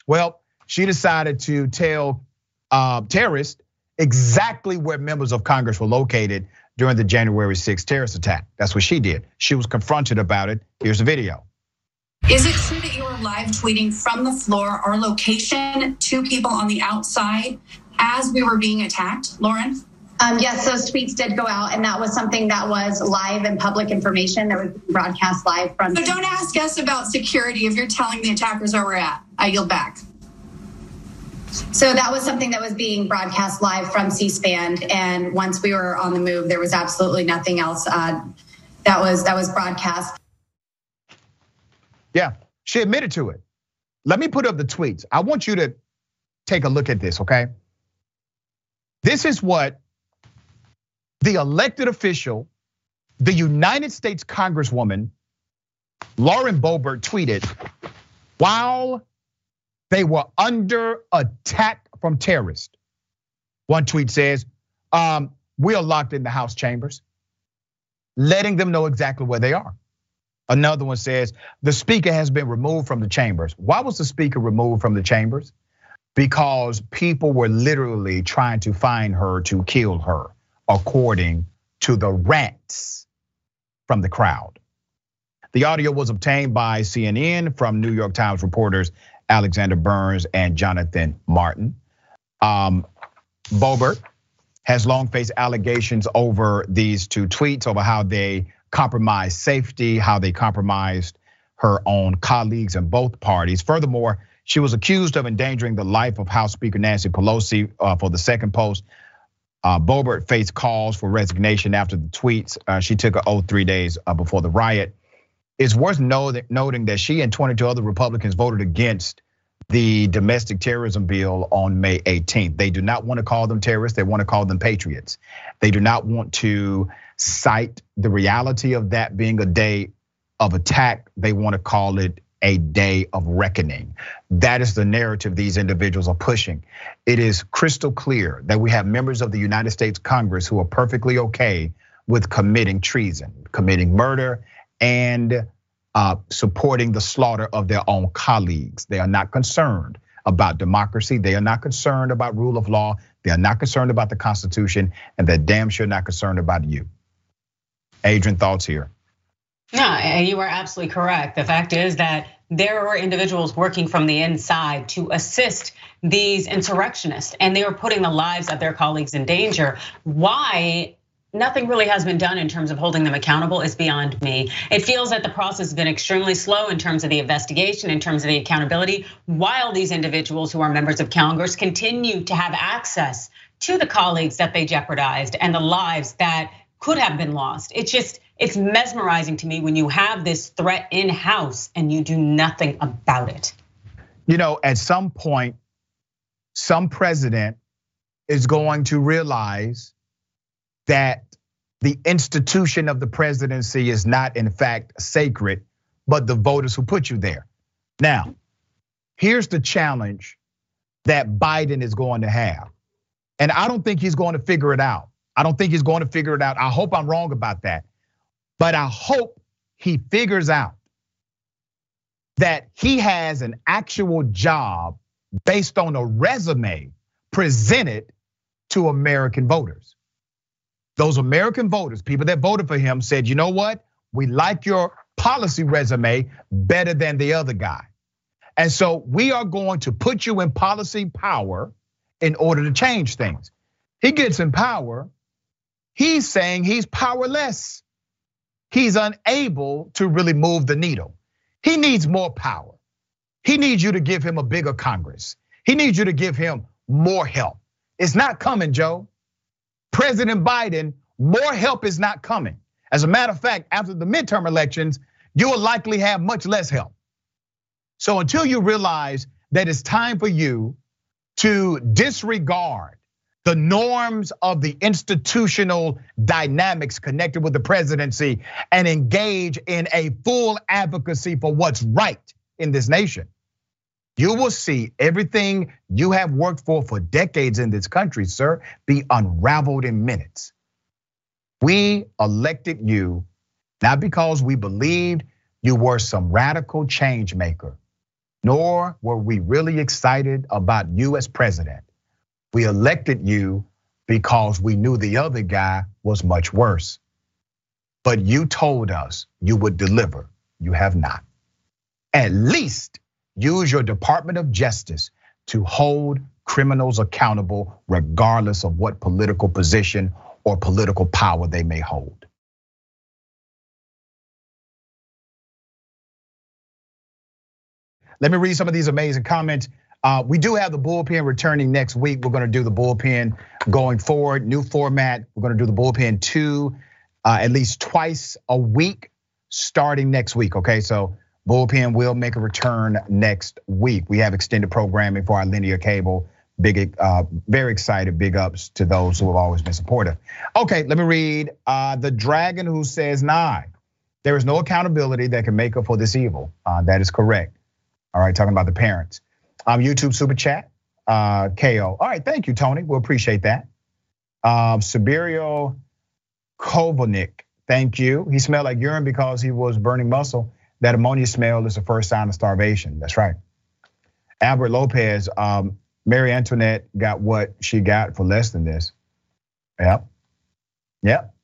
Well, she decided to tell uh, terrorists exactly where members of Congress were located during the January 6th terrorist attack. That's what she did. She was confronted about it. Here's the video. Is it true that you were live tweeting from the floor our location to people on the outside as we were being attacked, Lauren? Um, yes, those tweets did go out, and that was something that was live and public information that was broadcast live from. So don't ask us about security if you're telling the attackers where we're at. I yield back. So that was something that was being broadcast live from C-SPAN, and once we were on the move, there was absolutely nothing else uh, that was that was broadcast. Yeah, she admitted to it. Let me put up the tweets. I want you to take a look at this, okay? This is what the elected official, the United States Congresswoman, Lauren Boebert tweeted while they were under attack from terrorists. One tweet says, um, we are locked in the House chambers, letting them know exactly where they are. Another one says, the speaker has been removed from the chambers. Why was the speaker removed from the chambers? Because people were literally trying to find her to kill her, according to the rants from the crowd. The audio was obtained by CNN from New York Times reporters Alexander Burns and Jonathan Martin. Um, Boebert has long faced allegations over these two tweets over how they compromised safety, how they compromised her own colleagues in both parties. Furthermore, she was accused of endangering the life of House Speaker Nancy Pelosi uh, for the second post. Uh, Boebert faced calls for resignation after the tweets. Uh, she took an oath three days before the riot. It's worth noting that she and 22 other Republicans voted against the domestic terrorism bill on May 18th. They do not want to call them terrorists, they want to call them patriots. They do not want to cite the reality of that being a day of attack. They want to call it a day of reckoning. That is the narrative these individuals are pushing. It is crystal clear that we have members of the United States Congress who are perfectly okay with committing treason, committing murder, and uh, supporting the slaughter of their own colleagues. They are not concerned about democracy. They are not concerned about rule of law. They are not concerned about the Constitution, and they're damn sure not concerned about you. Adrienne, thoughts here? No, you are absolutely correct. The fact is that there are individuals working from the inside to assist these insurrectionists, and they are putting the lives of their colleagues in danger. Why nothing really has been done in terms of holding them accountable is beyond me. It feels that the process has been extremely slow in terms of the investigation, in terms of the accountability, while these individuals who are members of Congress continue to have access to the colleagues that they jeopardized and the lives that could have been lost. It's just, it's mesmerizing to me when you have this threat in house and you do nothing about it. You know, at some point, some president is going to realize that the institution of the presidency is not, in fact, sacred, but the voters who put you there. Now, here's the challenge that Biden is going to have. And I don't think he's going to figure it out. I don't think he's going to figure it out. I hope I'm wrong about that. But I hope he figures out that he has an actual job based on a resume presented to American voters. Those American voters, people that voted for him, said, you know what? We like your policy resume better than the other guy. And so we are going to put you in policy power in order to change things. He gets in power. He's saying he's powerless. He's unable to really move the needle. He needs more power. He needs you to give him a bigger Congress. He needs you to give him more help. It's not coming, Joe. President Biden, more help is not coming. As a matter of fact, after the midterm elections, you will likely have much less help. So until you realize that it's time for you to disregard the norms of the institutional dynamics connected with the presidency and engage in a full advocacy for what's right in this nation. You will see everything you have worked for for decades in this country, sir, be unraveled in minutes. We elected you not because we believed you were some radical change maker, nor were we really excited about you as president. We elected you because we knew the other guy was much worse. But you told us you would deliver. You have not. At least use your Department of Justice to hold criminals accountable, regardless of what political position or political power they may hold. Let me read some of these amazing comments. Uh, we do have the bullpen returning next week. We're going to do the bullpen going forward, new format. We're going to do the bullpen two, uh, at least twice a week, starting next week. Okay, so bullpen will make a return next week. We have extended programming for our linear cable. Big, uh, very excited. Big ups to those who have always been supportive. Okay, let me read. Uh, the dragon who says nine. There is no accountability that can make up for this evil. Uh, that is correct. All right, talking about the parents. Um, YouTube super chat, uh, KO. All right, thank you, Tony. We'll appreciate that. Um, Siberio Kovalnik, thank you. He smelled like urine because he was burning muscle. That ammonia smell is the first sign of starvation. That's right. Albert Lopez, um, Mary Antoinette got what she got for less than this. Yep. Yep.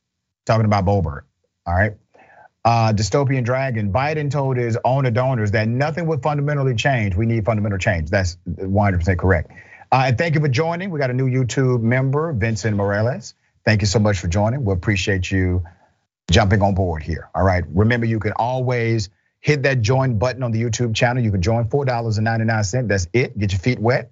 Talking about Boebert. All right dystopian dragon, Biden told his owner donors that nothing would fundamentally change. We need fundamental change. That's 100% correct. Uh, and thank you for joining. We got a new YouTube member, Vincent Morales. Thank you so much for joining. We appreciate you jumping on board here. All right. Remember, you can always hit that join button on the YouTube channel. You can join $4.99. That's it. Get your feet wet.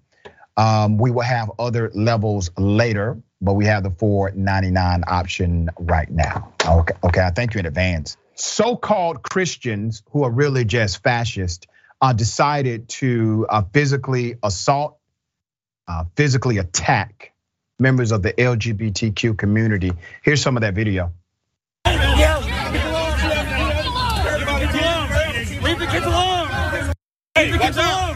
Um, we will have other levels later, but we have the $4.99 option right now. Okay. Okay. I thank you in advance so-called Christians who are really just fascist decided to uh, physically assault, uh, physically attack members of the LGBTQ community. Here's some of that video. Leave the kids alone. Leave the kids alone.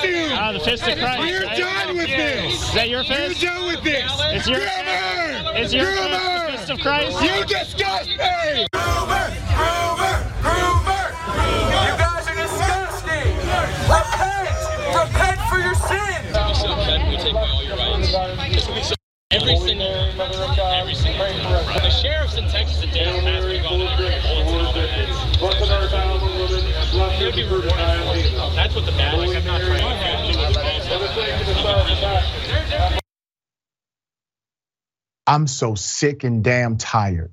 soon. Ah, the fist of Christ. We're done with this. Is that your fist? You're done with this. It's your Groomer. It's your fist, Groomer. the fist of Christ. You disgust me. Groomer, Groomer, Groomer. You guys are disgusting. Repent. Repent for your sin. We so take away all your rights. Every single, every single. The sheriffs in Texas and Dallas has been going out here bullets in all their That's what the bad. Like I'm not trying to. I'm so sick and damn tired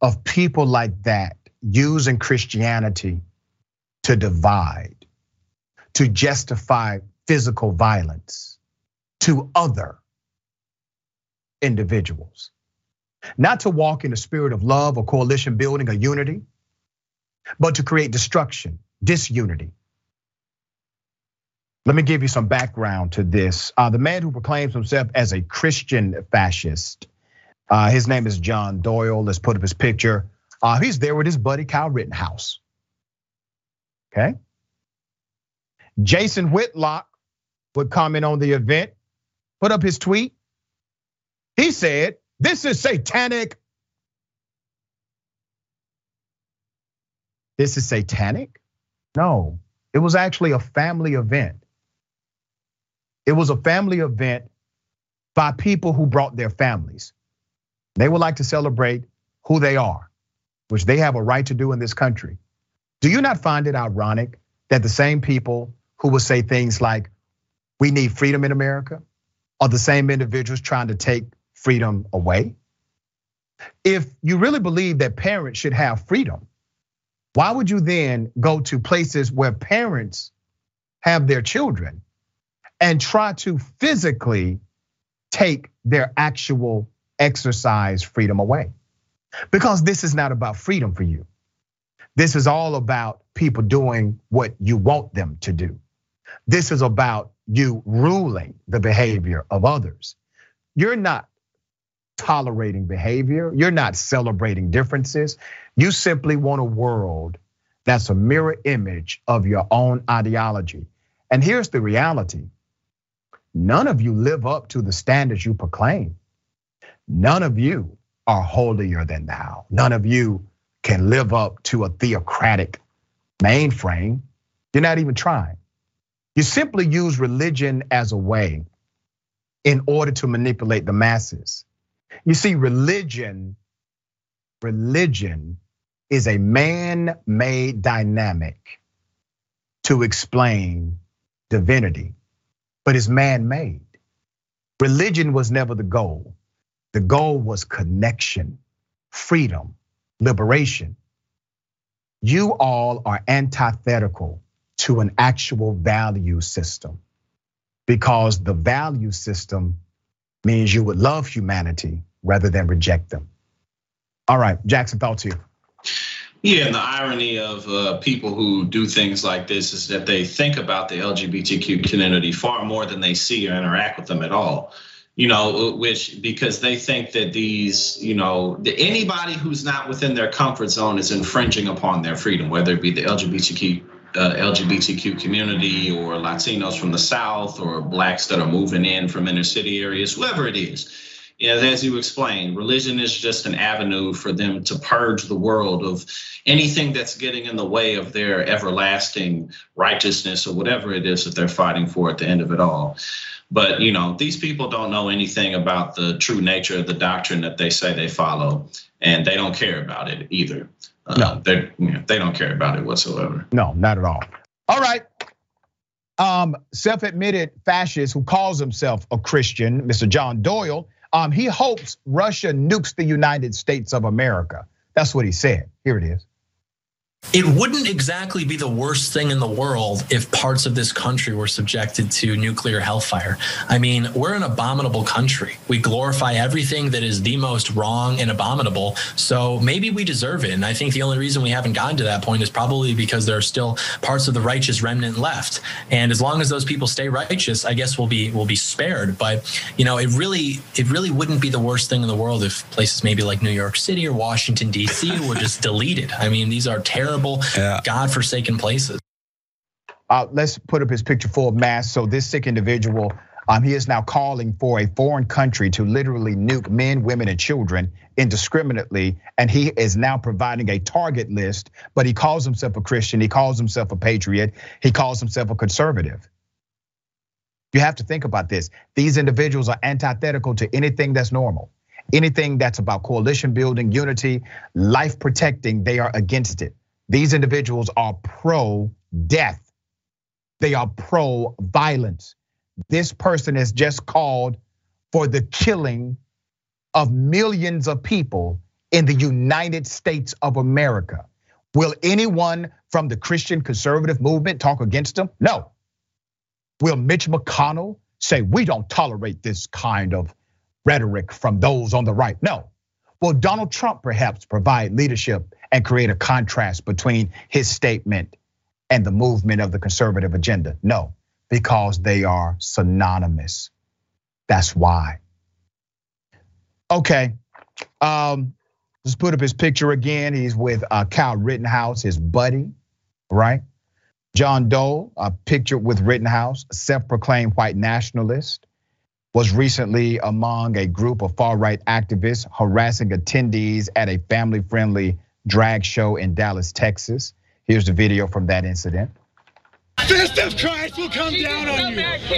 of people like that using Christianity to divide, to justify physical violence to other individuals. Not to walk in the spirit of love or coalition building or unity, but to create destruction, disunity. Let me give you some background to this. Uh, the man who proclaims himself as a Christian fascist, uh, his name is John Doyle. Let's put up his picture. Uh, he's there with his buddy Kyle Rittenhouse. Okay. Jason Whitlock would comment on the event, put up his tweet. He said, This is satanic. This is satanic? No, it was actually a family event. It was a family event by people who brought their families. They would like to celebrate who they are, which they have a right to do in this country. Do you not find it ironic that the same people who would say things like, we need freedom in America, are the same individuals trying to take freedom away? If you really believe that parents should have freedom, why would you then go to places where parents have their children and try to physically take their actual exercise freedom away? Because this is not about freedom for you. This is all about people doing what you want them to do. This is about you ruling the behavior of others. You're not tolerating behavior, you're not celebrating differences. You simply want a world that's a mirror image of your own ideology. And here's the reality none of you live up to the standards you proclaim. None of you are holier than thou. None of you can live up to a theocratic mainframe. You're not even trying. You simply use religion as a way in order to manipulate the masses. You see, religion, religion is a man-made dynamic to explain divinity, but it's man-made. Religion was never the goal. The goal was connection, freedom, liberation. You all are antithetical to an actual value system because the value system means you would love humanity rather than reject them. All right, Jackson, thoughts here. Yeah, and the irony of uh, people who do things like this is that they think about the LGBTQ community far more than they see or interact with them at all. You know, which because they think that these, you know, anybody who's not within their comfort zone is infringing upon their freedom, whether it be the LGBTQ uh, LGBTQ community or Latinos from the South or blacks that are moving in from inner city areas, whoever it is. You know, as you explained, religion is just an avenue for them to purge the world of anything that's getting in the way of their everlasting righteousness or whatever it is that they're fighting for at the end of it all. But you know, these people don't know anything about the true nature of the doctrine that they say they follow, and they don't care about it either. Uh, no, they you know, they don't care about it whatsoever. No, not at all. All right. Um, self-admitted fascist who calls himself a Christian, Mr. John Doyle. Um, he hopes Russia nukes the United States of America. That's what he said. Here it is. It wouldn't exactly be the worst thing in the world if parts of this country were subjected to nuclear hellfire. I mean, we're an abominable country. We glorify everything that is the most wrong and abominable. So maybe we deserve it. And I think the only reason we haven't gotten to that point is probably because there are still parts of the righteous remnant left. And as long as those people stay righteous, I guess we'll be we'll be spared. But you know, it really it really wouldn't be the worst thing in the world if places maybe like New York City or Washington D.C. were just deleted. I mean, these are terrible horrible, Yeah. godforsaken places. Uh, let's put up his picture full of masks. So this sick individual, um, he is now calling for a foreign country to literally nuke men, women, and children indiscriminately, and he is now providing a target list. But he calls himself a Christian. He calls himself a patriot. He calls himself a conservative. You have to think about this. These individuals are antithetical to anything that's normal. Anything that's about coalition building, unity, life protecting, they are against it. These individuals are pro death. They are pro violence. This person has just called for the killing of millions of people in the United States of America. Will anyone from the Christian conservative movement talk against him? No. Will Mitch McConnell say we don't tolerate this kind of rhetoric from those on the right? No. Will Donald Trump perhaps provide leadership and create a contrast between his statement and the movement of the conservative agenda? No, because they are synonymous. That's why. Okay, um, let's put up his picture again. He's with uh, Kyle Rittenhouse, his buddy, right? John Doyle, a picture with Rittenhouse, self-proclaimed white nationalist, was recently among a group of far-right activists harassing attendees at a family-friendly drag show in Dallas, Texas. Here's the video from that incident. Fist of Christ will come down on you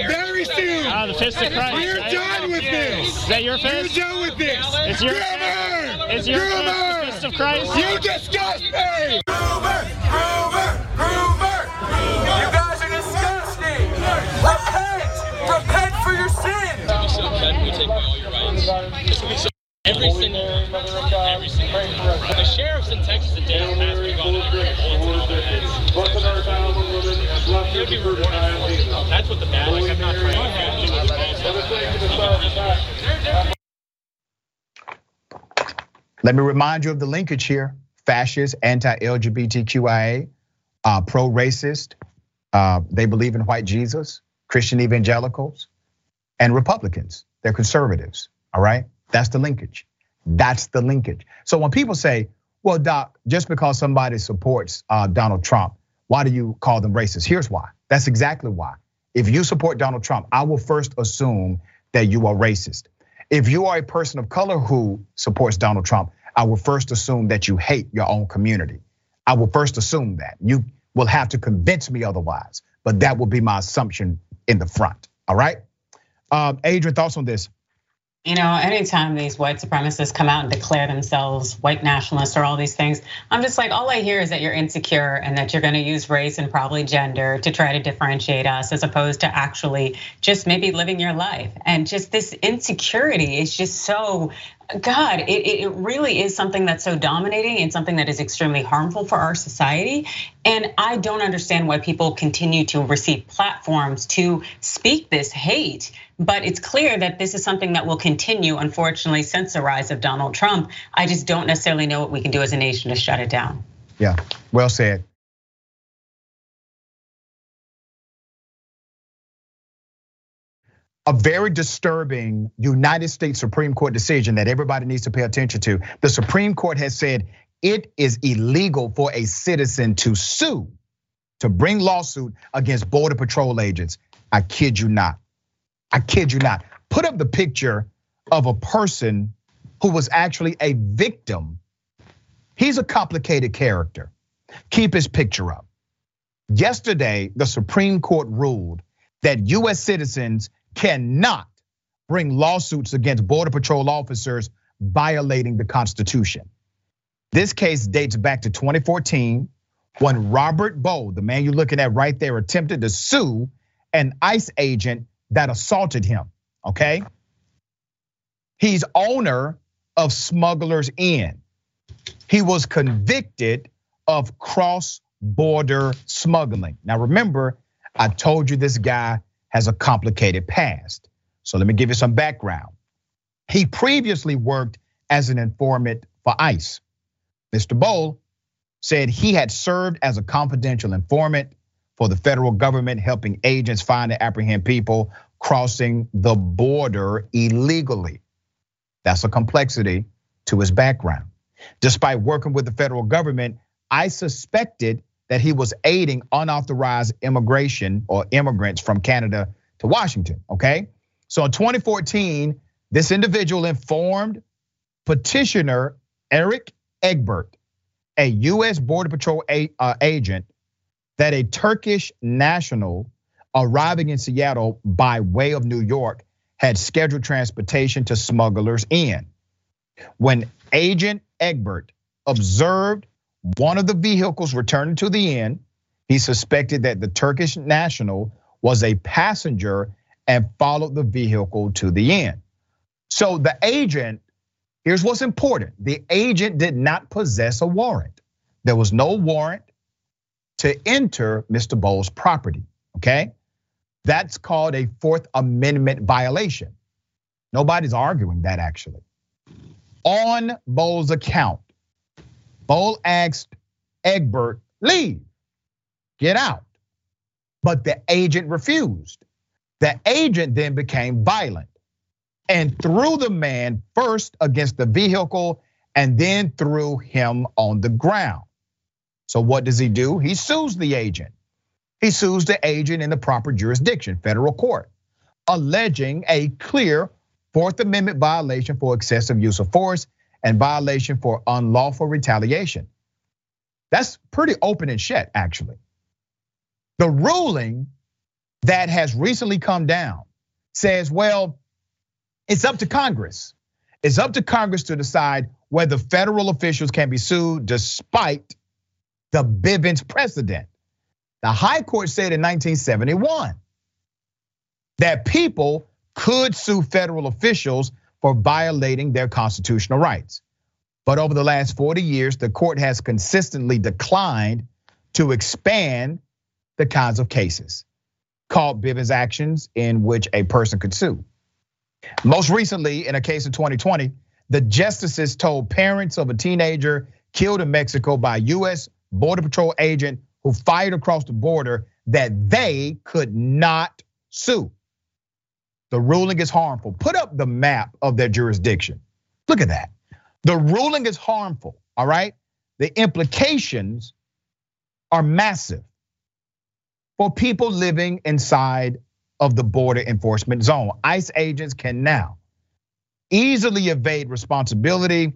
very soon. Ah, the fist of Christ, You're right? done with this. Is that your fist? You're done with this. It's your Groomer. It's your fist, Groomer. fist of Christ? You disgust me. Groomer! Groomer! Groomer! You guys are disgusting! Repent! Repent for your sins! Every single, every single. The sheriffs in Texas Dallas has been going after It would be rewarded. That's what the bad. Like I'm not trying to. Let me remind you of the linkage here: fascist, anti-LGBTQIA, uh, pro-racist. Uh, they believe in white Jesus, Christian evangelicals, and Republicans. They're conservatives. All right, that's the linkage. That's the linkage. So when people say, "Well, Doc, just because somebody supports uh, Donald Trump, why do you call them racist?" Here's why. That's exactly why. If you support Donald Trump, I will first assume that you are racist. If you are a person of color who supports Donald Trump, I will first assume that you hate your own community. I will first assume that. You will have to convince me otherwise, but that will be my assumption in the front. All right. Um, Adrienne, thoughts on this? You know, anytime these white supremacists come out and declare themselves white nationalists or all these things, I'm just like, all I hear is that you're insecure and that you're gonna use race and probably gender to try to differentiate us as opposed to actually just maybe living your life. And just this insecurity is just so, God, it, it really is something that's so dominating and something that is extremely harmful for our society. And I don't understand why people continue to receive platforms to speak this hate. But it's clear that this is something that will continue, unfortunately, since the rise of Donald Trump. I just don't necessarily know what we can do as a nation to shut it down. Yeah, well said. A very disturbing United States Supreme Court decision that everybody needs to pay attention to. The Supreme Court has said it is illegal for a citizen to sue, to bring lawsuit against Border Patrol agents. I kid you not. I kid you not. Put up the picture of a person who was actually a victim. He's a complicated character. Keep his picture up. Yesterday, the Supreme Court ruled that US citizens cannot bring lawsuits against Border Patrol officers violating the Constitution. This case dates back to 2014 when Robert Boule, the man you're looking at right there, attempted to sue an ICE agent that assaulted him. Okay. He's owner of Smugglers Inn. He was convicted of cross border smuggling. Now, remember, I told you this guy has a complicated past. So let me give you some background. He previously worked as an informant for ICE. Mr. Boule said he had served as a confidential informant for the federal government, helping agents find and apprehend people crossing the border illegally. That's a complexity to his background. Despite working with the federal government, I suspected that he was aiding unauthorized immigration or immigrants from Canada to Washington. Okay. So in 2014, this individual informed petitioner Eric Egbert, a US Border Patrol uh, agent, that a Turkish national arriving in Seattle by way of New York had scheduled transportation to Smugglers Inn. When Agent Egbert observed one of the vehicles returning to the inn, he suspected that the Turkish national was a passenger and followed the vehicle to the inn. So the agent, here's what's important the agent did not possess a warrant. There was no warrant to enter Mr. Boule's property, okay? That's called a Fourth Amendment violation. Nobody's arguing that actually. On Boule's account, Boule asked Egbert, leave, get out. But the agent refused. The agent then became violent and threw the man first against the vehicle and then threw him on the ground. So what does he do? He sues the agent. He sues the agent in the proper jurisdiction, federal court, alleging a clear Fourth Amendment violation for excessive use of force and violation for unlawful retaliation. That's pretty open and shut, actually. The ruling that has recently come down says, well, it's up to Congress. It's up to Congress to decide whether federal officials can be sued despite the Bivens precedent. The High Court said in 1971 that people could sue federal officials for violating their constitutional rights. But over the last 40 years, the court has consistently declined to expand the kinds of cases called Bivens actions in which a person could sue. Most recently, in a case in 2020, the justices told parents of a teenager killed in Mexico by a US Border Patrol agent who fired across the border that they could not sue. The ruling is harmful. Put up the map of their jurisdiction. Look at that. The ruling is harmful, all right? The implications are massive for people living inside of the border enforcement zone. ICE agents can now easily evade responsibility,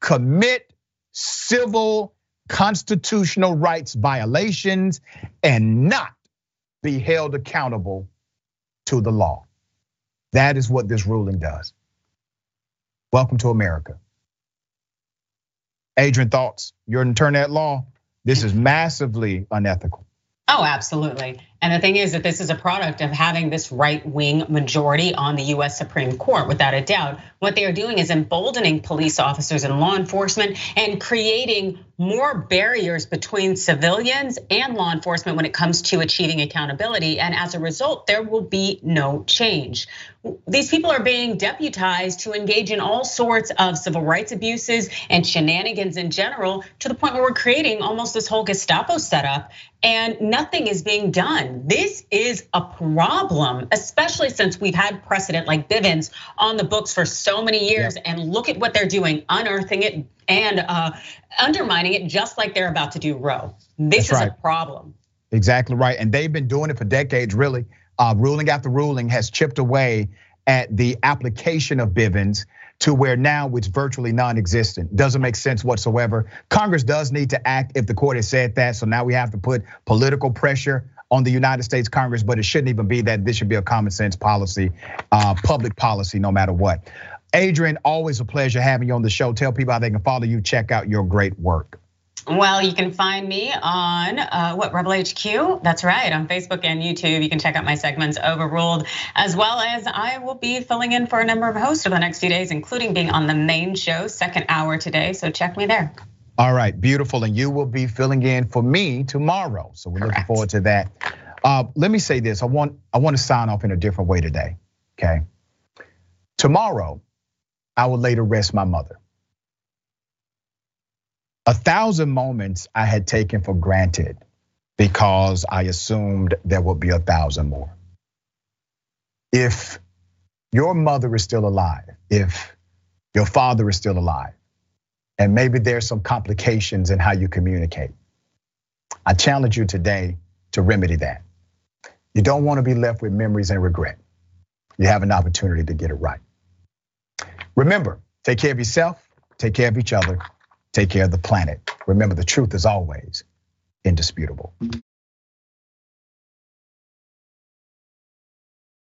commit civil constitutional rights violations and not be held accountable to the law. That is what this ruling does. Welcome to America. Adrienne, thoughts? Your internet law, this is massively unethical. Oh, absolutely. And the thing is that this is a product of having this right wing majority on the US Supreme Court, without a doubt. What they are doing is emboldening police officers and law enforcement and creating more barriers between civilians and law enforcement when it comes to achieving accountability. And as a result, there will be no change. These people are being deputized to engage in all sorts of civil rights abuses and shenanigans in general to the point where we're creating almost this whole Gestapo setup and nothing is being done. This is a problem, especially since we've had precedent like Bivens on the books for so many years. Yep. And look at what they're doing, unearthing it and uh, undermining it, just like they're about to do Roe. This That's is right. a problem. Exactly right. And they've been doing it for decades, really. Uh, ruling after ruling has chipped away at the application of Bivens to where now it's virtually non-existent. Doesn't make sense whatsoever. Congress does need to act if the court has said that. So now we have to put political pressure on the United States Congress, but it shouldn't even be that. This should be a common sense policy, uh, public policy, no matter what. Adrienne, always a pleasure having you on the show. Tell people how they can follow you, check out your great work. Well, you can find me on uh, what Rebel HQ. That's right, on Facebook and YouTube. You can check out my segments Overruled, as well as I will be filling in for a number of hosts over the next few days, including being on the main show, second hour today. So check me there. All right, beautiful, and you will be filling in for me tomorrow. So we're Correct. looking forward to that. Uh, let me say this: I want I want to sign off in a different way today. Okay. Tomorrow, I will lay to rest my mother a thousand moments I had taken for granted because I assumed there would be a thousand more. If your mother is still alive, if your father is still alive, And maybe there's some complications in how you communicate. I challenge you today to remedy that. You don't want to be left with memories and regret. You have an opportunity to get it right. Remember, take care of yourself, take care of each other, take care of the planet. Remember, the truth is always indisputable.